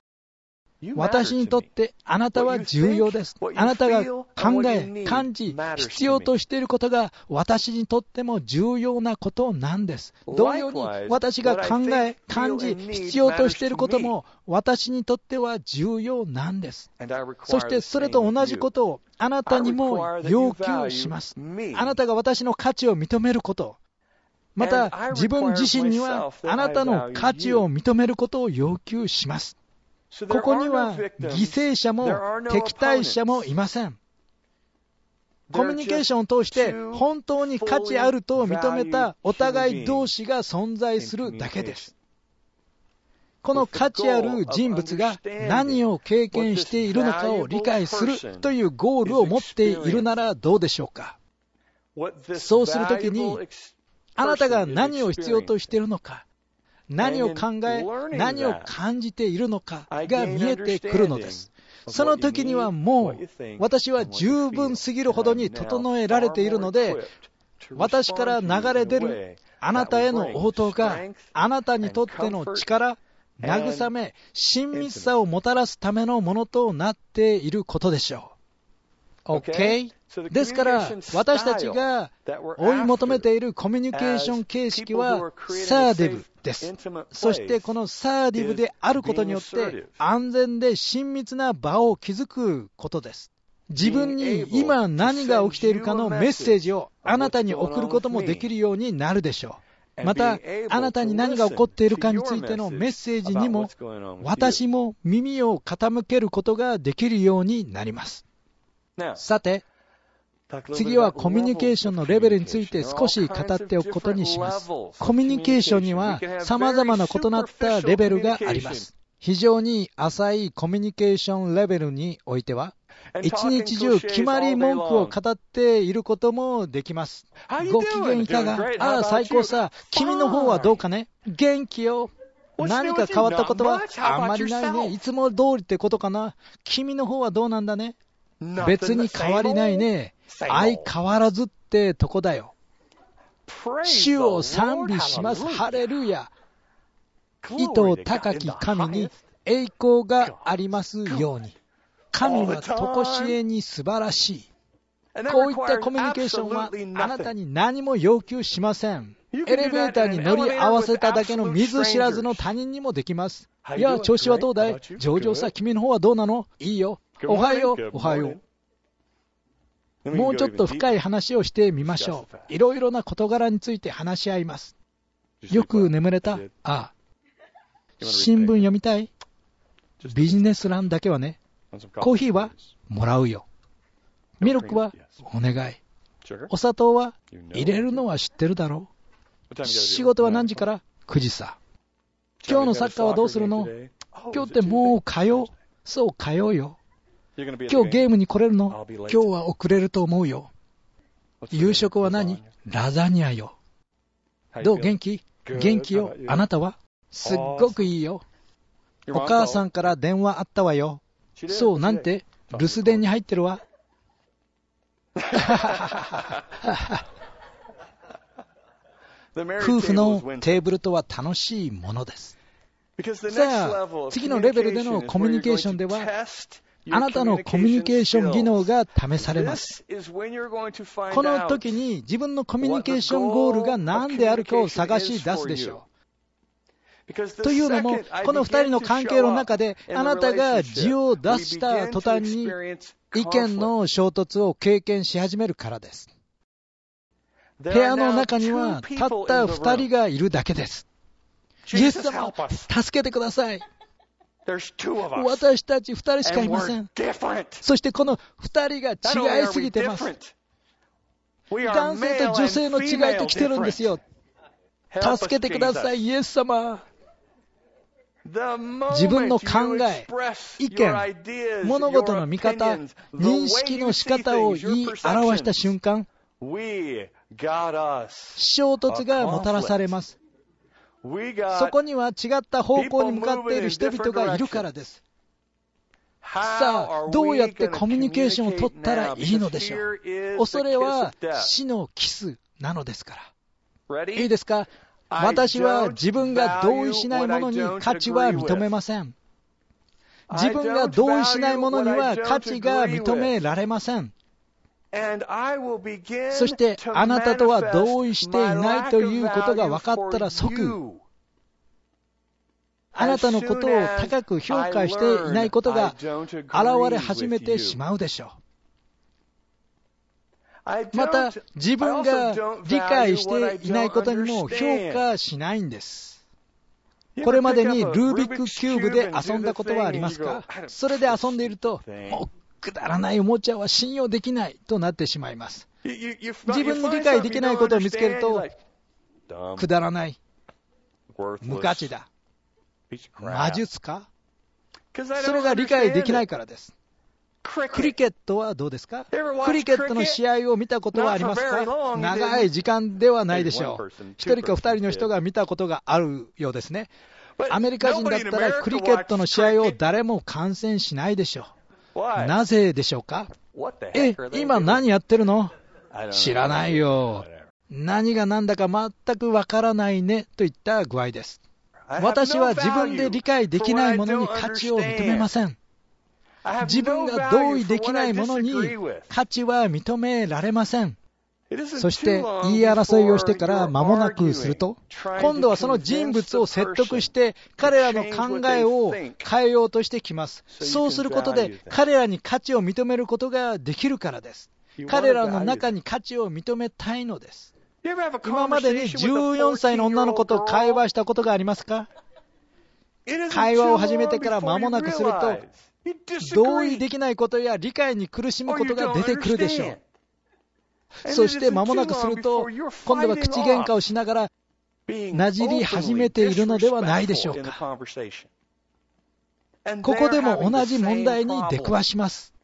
私にとってあなたは重要です。あなたが考え、感じ、必要としていることが私にとっても重要なことなんです。同様に私が考え、感じ、必要としていることも私にとっては重要なんです。そしてそれと同じことをあなたにも要求します。あなたが私の価値を認めること。また自分自身にはあなたの価値を認めることを要求します。ここには犠牲者も敵対者もいません。コミュニケーションを通して本当に価値あると認めたお互い同士が存在するだけです。この価値ある人物が何を経験しているのかを理解するというゴールを持っているならどうでしょうか。そうするときに、あなたが何を必要としているのか、何を考え、何を感じているのかが見えてくるのです。その時にはもう、私は十分すぎるほどに整えられているので、私から流れ出るあなたへの応答があなたにとっての力、慰め、親密さをもたらすためのものとなっていることでしょう。OK? ですから、私たちが追い求めているコミュニケーション形式はサーディブです。そしてこのサーディブであることによって安全で親密な場を築くことです。自分に今何が起きているかのメッセージをあなたに送ることもできるようになるでしょう。また、あなたに何が起こっているかについてのメッセージにも、私も耳を傾けることができるようになります。さて、次はコミュニケーションのレベルについて少し語っておくことにします。コミュニケーションには様々な異なったレベルがあります。非常に浅いコミュニケーションレベルにおいては、一日中決まり文句を語っていることもできます。ご機嫌いかが？ああ、最高さ。君の方はどうかね？元気よ。何か変わったことは？あんまりないね。いつも通りってことかな？君の方はどうなんだね？別に変わりないね。相変わらずってとこだよ。主を賛美します。ハレルヤ。意図高き神に栄光がありますように。神は常しえに素晴らしい。こういったコミュニケーションはあなたに何も要求しません。エレベーターに乗り合わせただけの見ず知らずの他人にもできます。いや、調子はどうだい？上々さ、君の方はどうなの？いいよ。おはよう、おはよう。もうちょっと深い話をしてみましょう。いろいろな事柄について話し合います。よく眠れた？ああ。新聞読みたい？ビジネス欄だけはね。コーヒーはもらうよ。ミルクはお願い。お砂糖は入れるのは知ってるだろう。仕事は何時から ?9 時さ。今日のサッカーはどうするの？今日ってもう火曜そう、火曜よ。今日ゲームに来れるの今日は遅れると思うよ。夕食は何ラザニアよ。どう元気元気よ。あなたはすっごくいいよ。お母さんから電話あったわよ。そう、なんて？留守電に入ってるわ。夫婦のテーブルとは楽しいものです。さあ、次のレベルでのコミュニケーションでは、あなたのコミュニケーション技能が試されます。この時に自分のコミュニケーションゴールが何であるかを探し出すでしょう。というのも、この2人の関係の中で、あなたが字を出した途端に、意見の衝突を経験し始めるからです。部屋の中にはたった2人がいるだけです。イエス様、助けてください。私たち2人しかいません。そしてこの2人が違いすぎてます。男性と女性の違いと来てるんですよ。助けてください、イエス様。自分の考え、意見、物事の見方、認識の仕方を言い表した瞬間、衝突がもたらされます。そこには違った方向に向かっている人々がいるからです。さあ、どうやってコミュニケーションを取ったらいいのでしょう。恐れは死のキスなのですから。いいですか？私は自分が同意しないものに価値は認めません。自分が同意しないものには価値が認められません。そしてあなたとは同意していないということが分かったら即、あなたのことを高く評価していないことが現れ始めてしまうでしょう。また自分が理解していないことにも評価しないんです。これまでにルービックキューブで遊んだことはありますか？それで遊んでいると、もうくだらないおもちゃは信用できないとなってしまいます。自分に理解できないことを見つけると、くだらない、無価値だ、魔術か？それが理解できないからです。クリケットはどうですか？クリケットの試合を見たことはありますか？長い時間ではないでしょう。一人か二人の人が見たことがあるようですね。アメリカ人だったらクリケットの試合を誰も観戦しないでしょう。なぜでしょうか？え、今何やってるの？知らないよ。何が何だか全くわからないねといった具合です。私は自分で理解できないものに価値を認めません。自分が同意できないものに価値は認められません。そして言い争いをしてから間もなくすると、今度はその人物を説得して、彼らの考えを変えようとしてきます。そうすることで、彼らに価値を認めることができるからです。彼らの中に価値を認めたいのです。今までに14歳の女の子と会話したことがありますか？会話を始めてから間もなくすると、同意できないことや理解に苦しむことが出てくるでしょう。そして間もなくすると、今度は口喧嘩をしながら、なじり始めているのではないでしょうか。ここでも同じ問題に出くわします。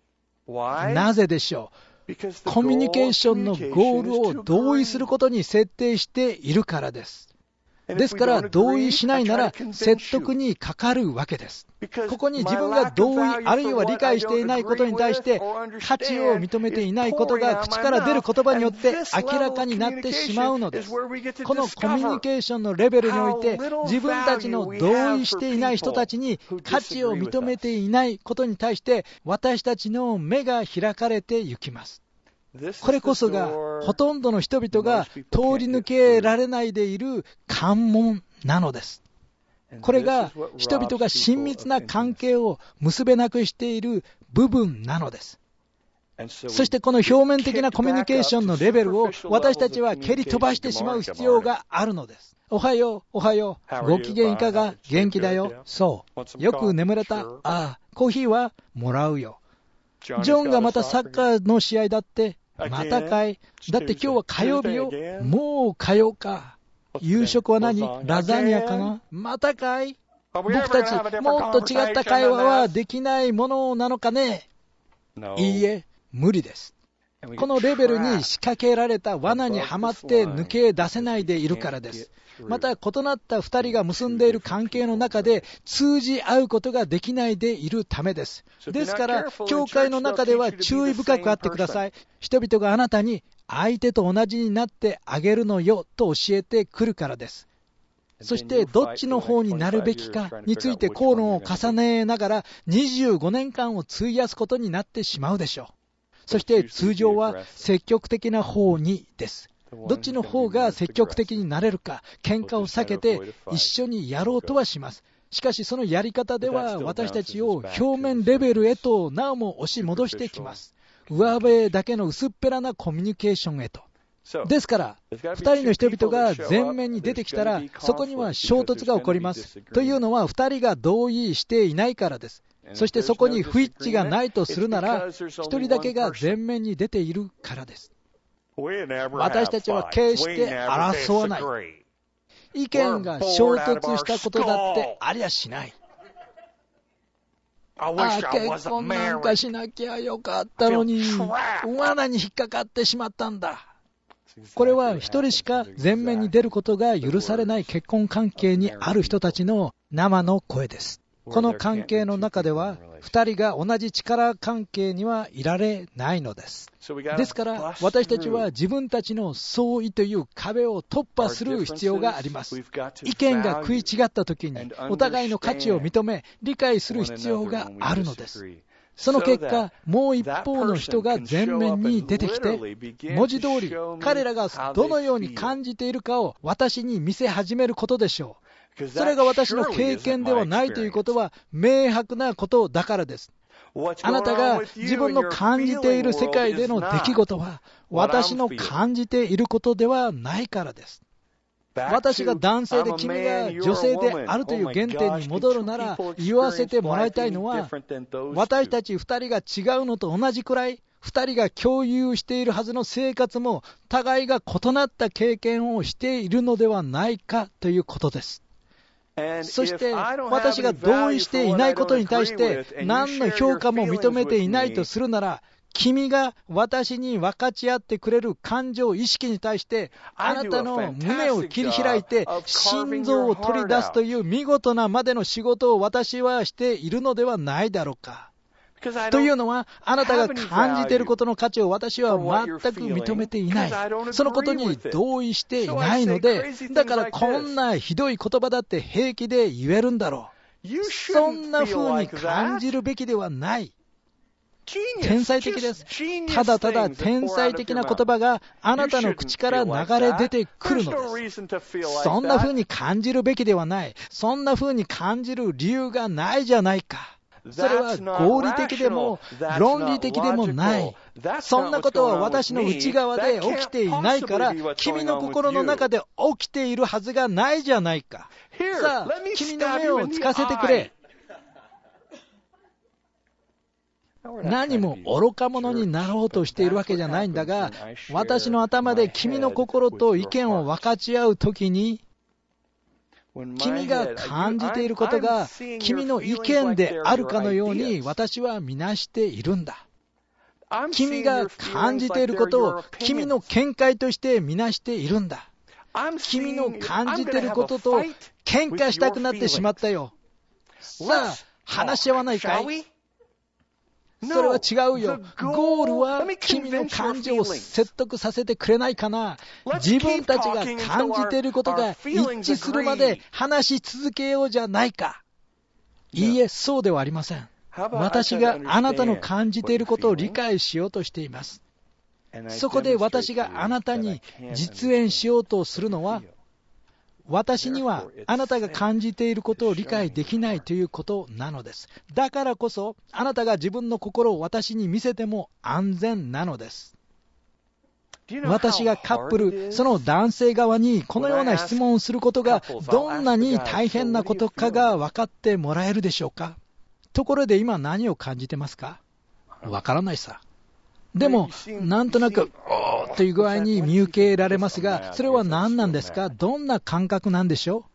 なぜでしょう？コミュニケーションのゴールを同意することに設定しているからです。ですから同意しないなら説得にかかるわけです。ここに自分が同意あるいは理解していないことに対して価値を認めていないことが口から出る言葉によって明らかになってしまうのです。このコミュニケーションのレベルにおいて自分たちの同意していない人たちに価値を認めていないことに対して私たちの目が開かれていきます。これこそがほとんどの人々が通り抜けられないでいる関門なのです。これが人々が親密な関係を結べなくしている部分なのです。そしてこの表面的なコミュニケーションのレベルを私たちは蹴り飛ばしてしまう必要があるのです。おはよう、おはよう。ご機嫌いかが？元気だよ。そう。よく眠れた？ああ、コーヒーはもらうよ。ジョンがまたサッカーの試合だって、またかい。だって今日は火曜日よ。もう火曜か。夕食は何？ラザニアかな？またかい？僕たち、もっと違った会話はできないものなのかね？いいえ、無理です。このレベルに仕掛けられた罠にはまって抜け出せないでいるからです。また異なった2人が結んでいる関係の中で通じ合うことができないでいるためです。ですから、教会の中では注意深くあってください。人々があなたに相手と同じになってあげるのよと教えてくるからです。そしてどっちの方になるべきかについて口論を重ねながら25年間を費やすことになってしまうでしょう。そして通常は積極的な方にです。どっちの方が積極的になれるか、喧嘩を避けて一緒にやろうとはします。しかしそのやり方では私たちを表面レベルへとなおも押し戻してきます。上辺だけの薄っぺらなコミュニケーションへと。ですから、2人の人々が前面に出てきたら、そこには衝突が起こります。というのは、2人が同意していないからです。そしてそこに不一致がないとするなら、1人だけが前面に出ているからです。私たちは決して争わない。意見が衝突したことだってありゃしない。ああ、結婚なんかしなきゃよかったのに、罠に引っかかってしまったんだ。これは一人しか前面に出ることが許されない結婚関係にある人たちの生の声です。この関係の中では、2人が同じ力関係にはいられないのです。ですから、私たちは自分たちの相違という壁を突破する必要があります。意見が食い違った時に、お互いの価値を認め、理解する必要があるのです。その結果、もう一方の人が前面に出てきて、文字通り、彼らがどのように感じているかを私に見せ始めることでしょう。それが私の経験ではないということは明白なことだからです。あなたが自分の感じている世界での出来事は私の感じていることではないからです。私が男性で君が女性であるという原点に戻るなら言わせてもらいたいのは私たち2人が違うのと同じくらい2人が共有しているはずの生活も互いが異なった経験をしているのではないかということです。そして私が同意していないことに対して何の評価も認めていないとするなら君が私に分かち合ってくれる感情意識に対してあなたの胸を切り開いて心臓を取り出すという見事なまでの仕事を私はしているのではないだろうか。というのは、あなたが感じていることの価値を私は全く認めていない。そのことに同意していないので、だからこんなひどい言葉だって平気で言えるんだろう。そんな風に感じるべきではない。天才的です。ただただ天才的な言葉があなたの口から流れ出てくるのです。そんな風に感じるべきではない。そんな風に感じる理由がないじゃないか。それは合理的でも論理的でもない。そんなことは私の内側で起きていないから、君の心の中で起きているはずがないじゃないか。さあ、君の目をつかせてくれ。何も愚か者になろうとしているわけじゃないんだが、私の頭で君の心と意見を分かち合うときに、君が感じていることが君の意見であるかのように私はみなしているんだ。君が感じていることを君の見解としてみなしているんだ。君の感じていることと喧嘩したくなってしまったよ。さあ、話し合わないかい？それは違うよ。ゴールは君の感情を説得させてくれないかな。自分たちが感じていることが一致するまで話し続けようじゃないか。いいえ、そうではありません。私があなたの感じていることを理解しようとしています。そこで私があなたに実演しようとするのは、私にはあなたが感じていることを理解できないということなのです。だからこそ、あなたが自分の心を私に見せても安全なのです。私がカップル、その男性側にこのような質問をすることがどんなに大変なことかが分かってもらえるでしょうか？ところで今何を感じてますか？わからないさ。でも、なんとなく、おーという具合に見受けられますが、それは何なんですか？どんな感覚なんでしょ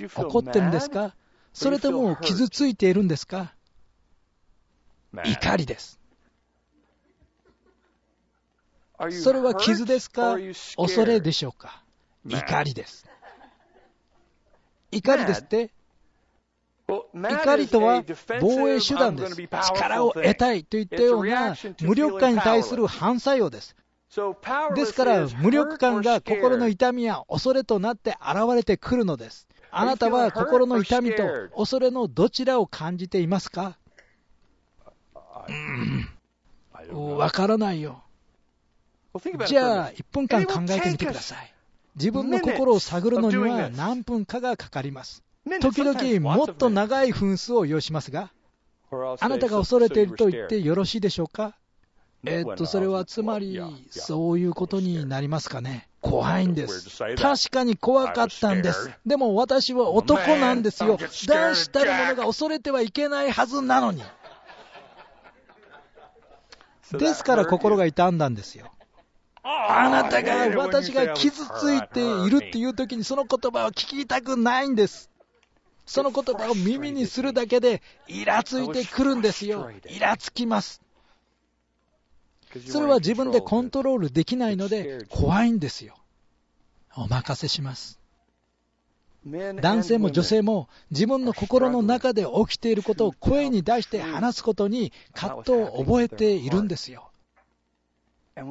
う？怒ってるんですか？それとも傷ついているんですか？怒りです。それは傷ですか？恐れでしょうか？怒りです。怒りですって？怒りとは防衛手段です。力を得たいといったような無力感に対する反作用です。ですから、無力感が心の痛みや恐れとなって現れてくるのです。あなたは心の痛みと恐れのどちらを感じていますか？うん、わからないよ。じゃあ、1分間考えてみてください。自分の心を探るのには何分かがかかります。時々もっと長い分数を要しますが、あなたが恐れていると言ってよろしいでしょうか？えー、っと、それはつまり、そういうことになりますかね？怖いんです。確かに怖かったんです。でも私は男なんですよ。男子たる者が恐れてはいけないはずなのに。ですから心が痛んだんですよ。あなたが私が傷ついているっていう時にその言葉を聞きたくないんです。その言葉を耳にするだけで、イラついてくるんですよ。イラつきます。それは自分でコントロールできないので、怖いんですよ。お任せします。男性も女性も自分の心の中で起きていることを声に出して話すことに葛藤を覚えているんですよ。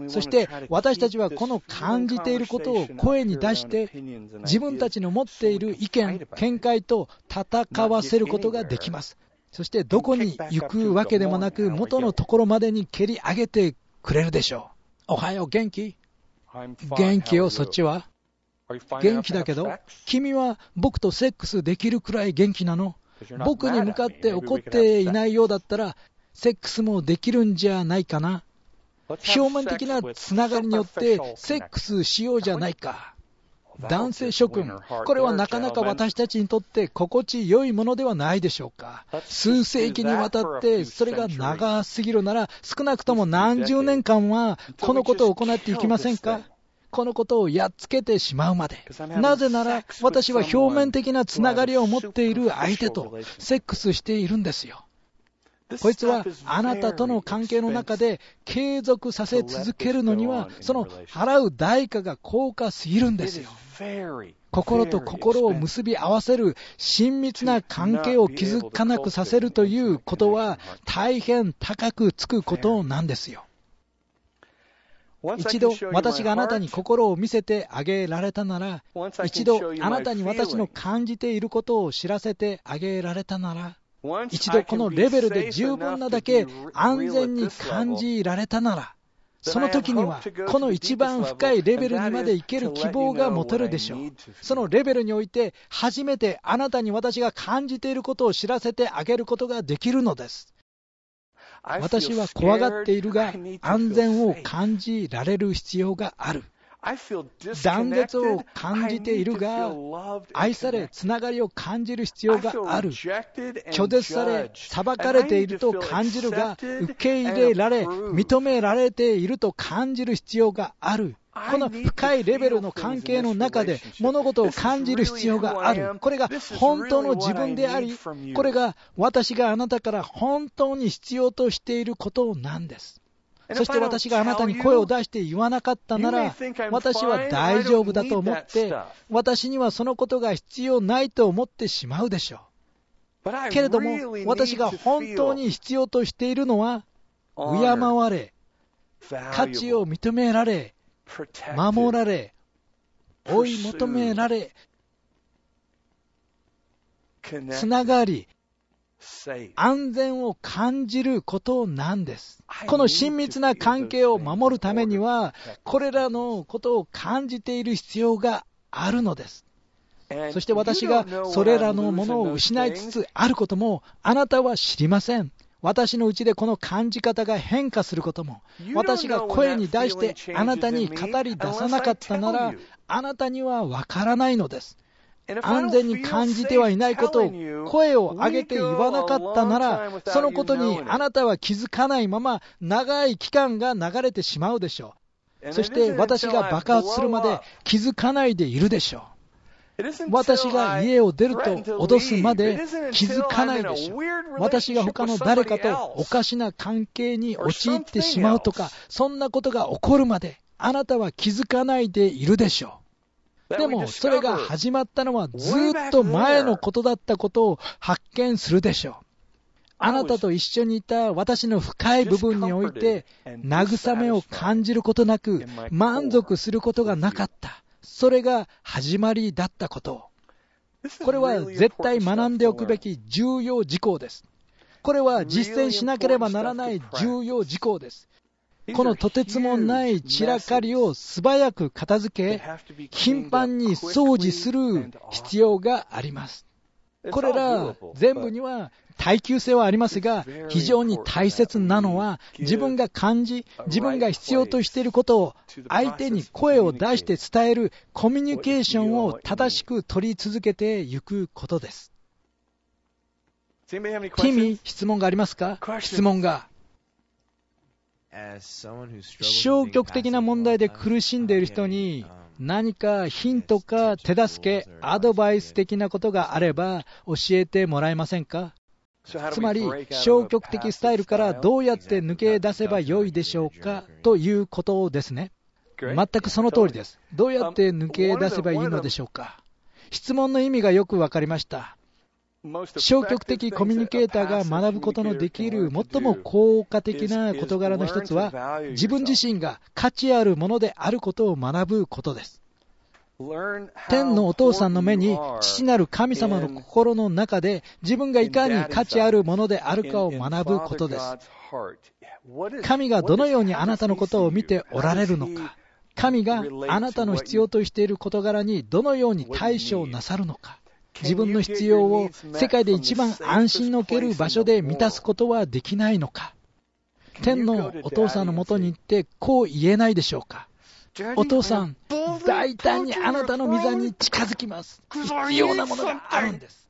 そして私たちはこの感じていることを声に出して自分たちの持っている意見、見解と戦わせることができます。そしてどこに行くわけでもなく元のところまでに蹴り上げてくれるでしょう。おはよう、元気？元気よ、そっちは？元気だけど、君は僕とセックスできるくらい元気なの？僕に向かって怒っていないようだったら、セックスもできるんじゃないかな？表面的なつながりによってセックスしようじゃないか。男性諸君、これはなかなか私たちにとって心地よいものではないでしょうか。数世紀にわたってそれが長すぎるなら、少なくとも何十年間はこのことを行っていきませんかこのことをやっつけてしまうまで。なぜなら、私は表面的なつながりを持っている相手とセックスしているんですよ。こいつはあなたとの関係の中で継続させ続けるのには、その払う代価が高価すぎるんですよ。心と心を結び合わせる親密な関係を築かなくさせるということは大変高くつくことなんですよ。一度私があなたに心を見せてあげられたなら、一度あなたに私の感じていることを知らせてあげられたなら、一度このレベルで十分なだけ安全に感じられたなら、その時には、この一番深いレベルにまで行ける希望が持てるでしょう。そのレベルにおいて、初めてあなたに私が感じていることを知らせてあげることができるのです。私は怖がっているが、安全を感じられる必要がある。断絶を感じているが、愛され、つながりを感じる必要がある。拒絶され、裁かれていると感じるが、受け入れられ、認められていると感じる必要がある。この深いレベルの関係の中で物事を感じる必要がある。これが本当の自分であり、これが私があなたから本当に必要としていることなんです。そして私があなたに声を出して言わなかったなら、私は大丈夫だと思って、私にはそのことが必要ないと思ってしまうでしょう。けれども、私が本当に必要としているのは、敬われ、価値を認められ、守られ、追い求められ、つながり、安全を感じることなんです。この親密な関係を守るためには、これらのことを感じている必要があるのです。そして私がそれらのものを失いつつあることもあなたは知りません。私のうちでこの感じ方が変化することも、私が声に出してあなたに語り出さなかったなら、あなたにはわからないのです。安全に感じてはいないことを声を上げて言わなかったなら、そのことにあなたは気づかないまま長い期間が流れてしまうでしょう。そして私が爆発するまで気づかないでいるでしょう。私が家を出ると脅すまで気づかないでしょう。私が他の誰かとおかしな関係に陥ってしまうとか、そんなことが起こるまであなたは気づかないでいるでしょう。でも、それが始まったのはずっと前のことだったことを発見するでしょう。あなたと一緒にいた私の深い部分において、慰めを感じることなく、満足することがなかった。それが始まりだったことを。これは絶対学んでおくべき重要事項です。これは実践しなければならない重要事項です。このとてつもない散らかりを素早く片付け、頻繁に掃除する必要があります。これら全部には耐久性はありますが、非常に大切なのは、自分が感じ、自分が必要としていることを相手に声を出して伝えるコミュニケーションを正しく取り続けていくことです。君、質問がありますか？質問が。消極的な問題で苦しんでいる人に何かヒントか手助け、アドバイス的なことがあれば教えてもらえませんかつまり消極的スタイルからどうやって抜け出せばよいでしょうか？ということですね。全くその通りです。どうやって抜け出せばいいのでしょうか？質問の意味がよく分かりました。消極的コミュニケーターが学ぶことのできる最も効果的な事柄の一つは、自分自身が価値あるものであることを学ぶことです。天のお父さんの目に父なる神様の心の中で自分がいかに価値あるものであるかを学ぶことです。神がどのようにあなたのことを見ておられるのか、神があなたの必要としている事柄にどのように対処なさるのか、自分の必要を世界で一番安心のおける場所で満たすことはできないのか？天のお父さんのもとに行ってこう言えないでしょうか？お父さん、大胆にあなたの御座に近づきます。必要なものがあるんです。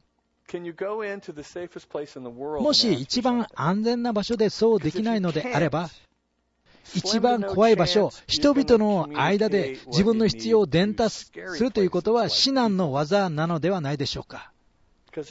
もし一番安全な場所でそうできないのであれば、一番怖い場所、人々の間で自分の必要を伝達するということは至難の技なのではないでしょうか。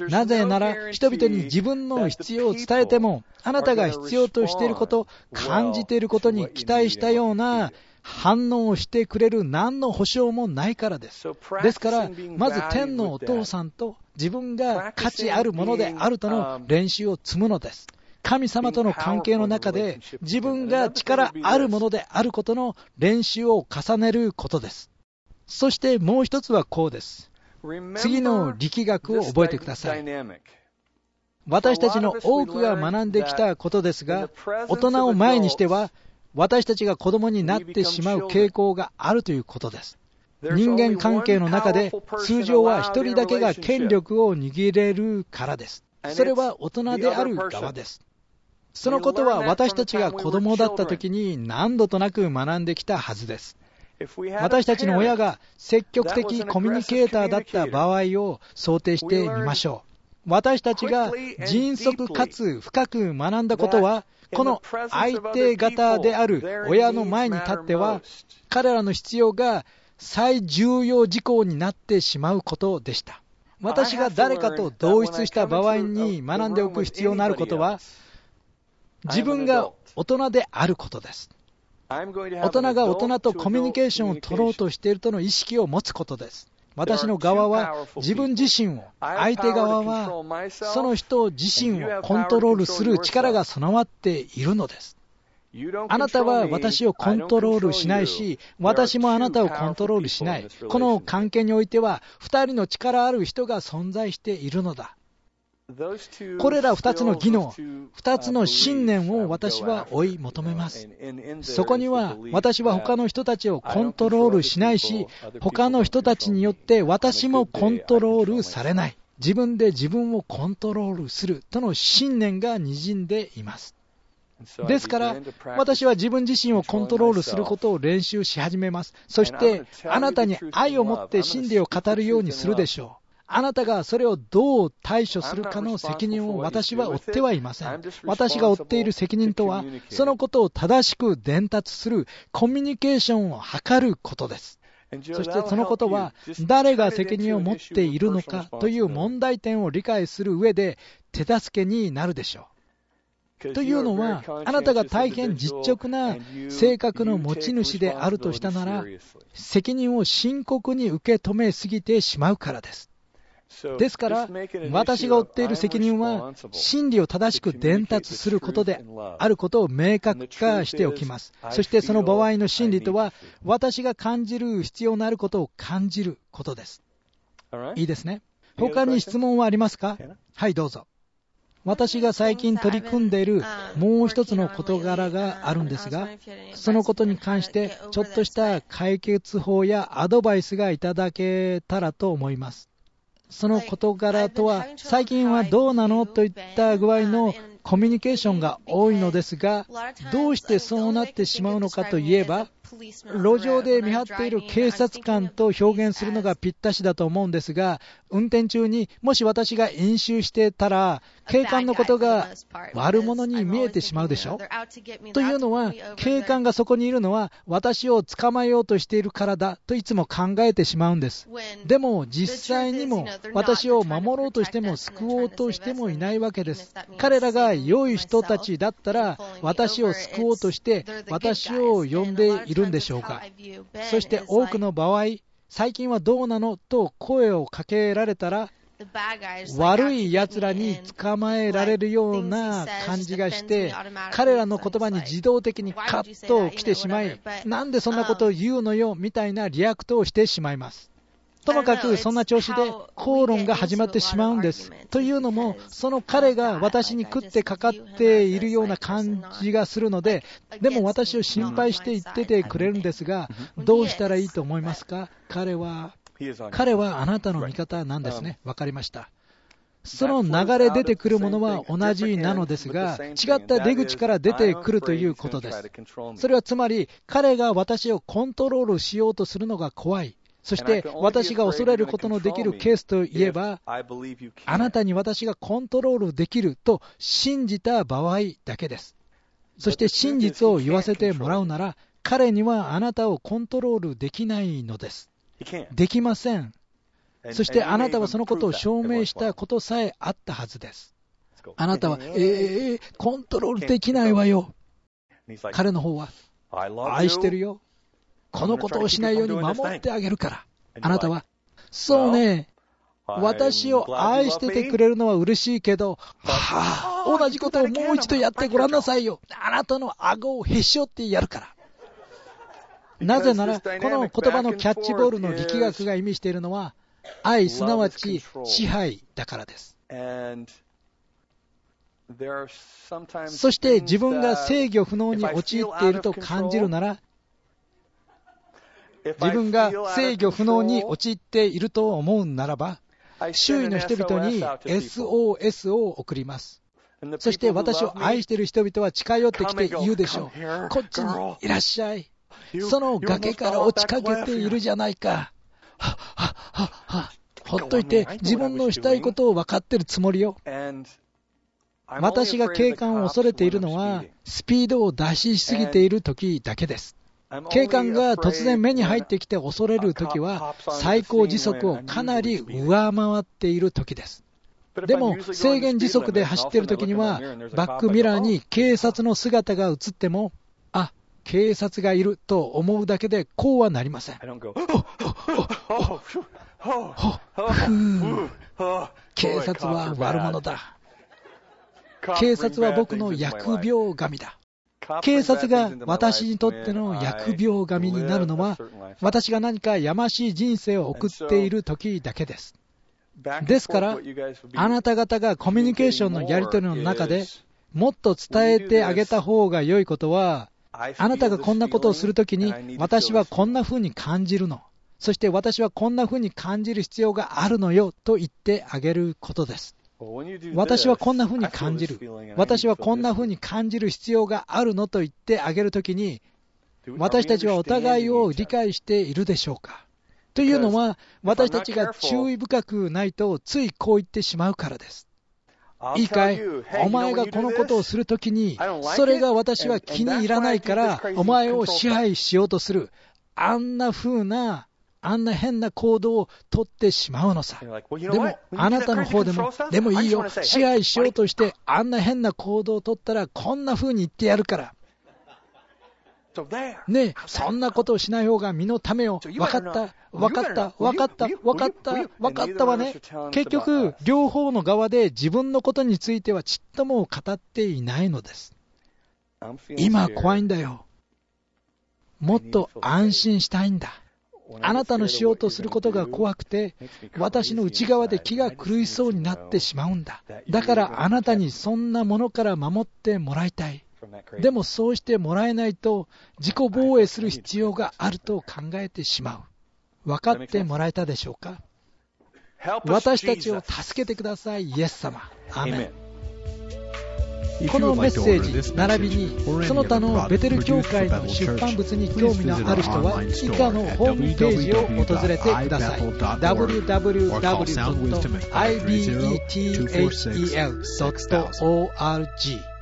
なぜなら、人々に自分の必要を伝えても、あなたが必要としていること、感じていることに期待したような反応をしてくれる何の保証もないからです。ですから、まず天のお父さんと自分が価値あるものであるとの練習を積むのです。神様との関係の中で自分が力あるものであることの練習を重ねることです。そしてもう一つはこうです。次の力学を覚えてください。私たちの多くが学んできたことですが、大人を前にしては、私たちが子供になってしまう傾向があるということです。人間関係の中で通常は1人だけが権力を握れるからです。それは大人である側です。そのことは私たちが子供だった時に何度となく学んできたはずです。私たちの親が積極的コミュニケーターだった場合を想定してみましょう。私たちが迅速かつ深く学んだことは、この相手方である親の前に立っては、彼らの必要が最重要事項になってしまうことでした。私が誰かと同一した場合に学んでおく必要のあることは、自分が大人であることです。大人が大人とコミュニケーションを取ろうとしているとの意識を持つことです。私の側は自分自身を、相手側はその人自身をコントロールする力が備わっているのです。あなたは私をコントロールしないし、私もあなたをコントロールしない。この関係においては、二人の力ある人が存在しているのだ。これら2つの技能、2つの信念を私は追い求めます。そこには私は他の人たちをコントロールしないし、他の人たちによって私もコントロールされない。自分で自分をコントロールするとの信念が滲んでいます。ですから、私は自分自身をコントロールすることを練習し始めます。そして、あなたに愛を持って真理を語るようにするでしょう。あなたがそれをどう対処するかの責任を私は負ってはいません。私が負っている責任とは、そのことを正しく伝達するコミュニケーションを図ることです。そしてそのことは、誰が責任を持っているのかという問題点を理解する上で手助けになるでしょう。というのは、あなたが大変実直な性格の持ち主であるとしたなら、責任を深刻に受け止めすぎてしまうからです。ですから、私が負っている責任は、真理を正しく伝達することであることを明確化しておきます。そしてその場合の真理とは、私が感じる必要のあることを感じることです。いいですね。他に質問はありますか？はい、どうぞ。私が最近取り組んでいるもう一つの事柄があるんですが、そのことに関してちょっとした解決法やアドバイスがいただけたらと思います。その事柄とは、最近はどうなの？といった具合のコミュニケーションが多いのですが、どうしてそうなってしまうのかといえば、路上で見張っている警察官と表現するのがぴったしだと思うんですが、運転中にもし私が飲酒してたら、警官のことが悪者に見えてしまうでしょ？というのは、警官がそこにいるのは私を捕まえようとしているからだといつも考えてしまうんです。でも実際にも私を守ろうとしても救おうとしてもいないわけです。彼らが良い人たちだったら私を救おうとして私を呼んでいるんでしょうか？そして多くの場合、最近はどうなの？と声をかけられたら、悪い奴らに捕まえられるような感じがして、彼らの言葉に自動的にカッと来てしまい、なんでそんなことを言うのよみたいな react をしてしまいます。ともかくそんな調子で口論が始まってしまうんです。というのも、その彼が私に食ってかかっているような感じがするので、でも私を心配して言っててくれるんですが、どうしたらいいと思いますか？彼は、彼はあなたの味方なんですね。わかりました。その流れ出てくるものは同じなのですが、違った出口から出てくるということです。それはつまり、彼が私をコントロールしようとするのが怖い。そして私が恐れることのできるケースといえば、あなたに私がコントロールできると信じた場合だけです。そして真実を言わせてもらうなら、彼にはあなたをコントロールできないのです。できません。そしてあなたはそのことを証明したことさえあったはずです。あなたは、えー、コントロールできないわよ。彼の方は、愛してるよ。このことをしないように守ってあげるから。あなたは、そうね、私を愛しててくれるのは嬉しいけど、はあ、同じことをもう一度やってごらんなさいよ。あなたの顎をへし折ってやるから。なぜなら、この言葉のキャッチボールの力学が意味しているのは、愛すなわち支配だからです。そして自分が制御不能に陥っていると感じるなら、自分が制御不能に陥っていると思うならば、周囲の人々に SOS を送ります。そして私を愛している人々は近寄ってきて言うでしょう。こっちにいらっしゃい。その崖から落ちかけているじゃないか。はっはっはっは。ほっといて自分のしたいことを分かってるつもりよ。私が警官を恐れているのは、スピードを出しすぎている時だけです。警官が突然目に入ってきて恐れる時は、最高時速をかなり上回っている時です。でも、制限時速で走っている時には、バックミラーに警察の姿が映っても、あ、警察がいると思うだけでこうはなりません。警察は悪者だ。警察は僕の疫病神だ。警察が私にとっての疫病神になるのは、私が何かやましい人生を送っている時だけです。ですから、あなた方がコミュニケーションのやり取りの中でもっと伝えてあげた方が良いことは、あなたがこんなことをするときに、私はこんな風に感じるの。そして私はこんな風に感じる必要があるのよと言ってあげることです。私はこんな風に感じる。私はこんな風に感じる必要があるのと言ってあげるときに、私たちはお互いを理解しているでしょうかというのは、私たちが注意深くないと、ついこう言ってしまうからです。いいかい？お前がこのことをするときに、それが私は気に入らないから、お前を支配しようとする。あんな風なあんな変な行動をとってしまうのさ。でも、あなたの方でも、でもいいよ、支配しようとして、あんな変な行動をとったら、こんな風に言ってやるから。ねえ、そんなことをしない方が身のためよ。分かった、分かった、分かった、分かった、分かったわね。結局、両方の側で自分のことについてはちっとも語っていないのです。今怖いんだよ。もっと安心したいんだ。あなたのしようとすることが怖くて、私の内側で気が狂いそうになってしまうんだ。だからあなたにそんなものから守ってもらいたい。でもそうしてもらえないと、自己防衛する必要があると考えてしまう。分かってもらえたでしょうか？私たちを助けてください、イエス様。アメン。このメッセージ並びにその他のベテル教会の出版物に興味のある人は以下のホームページを訪れてください。www.ibethel.org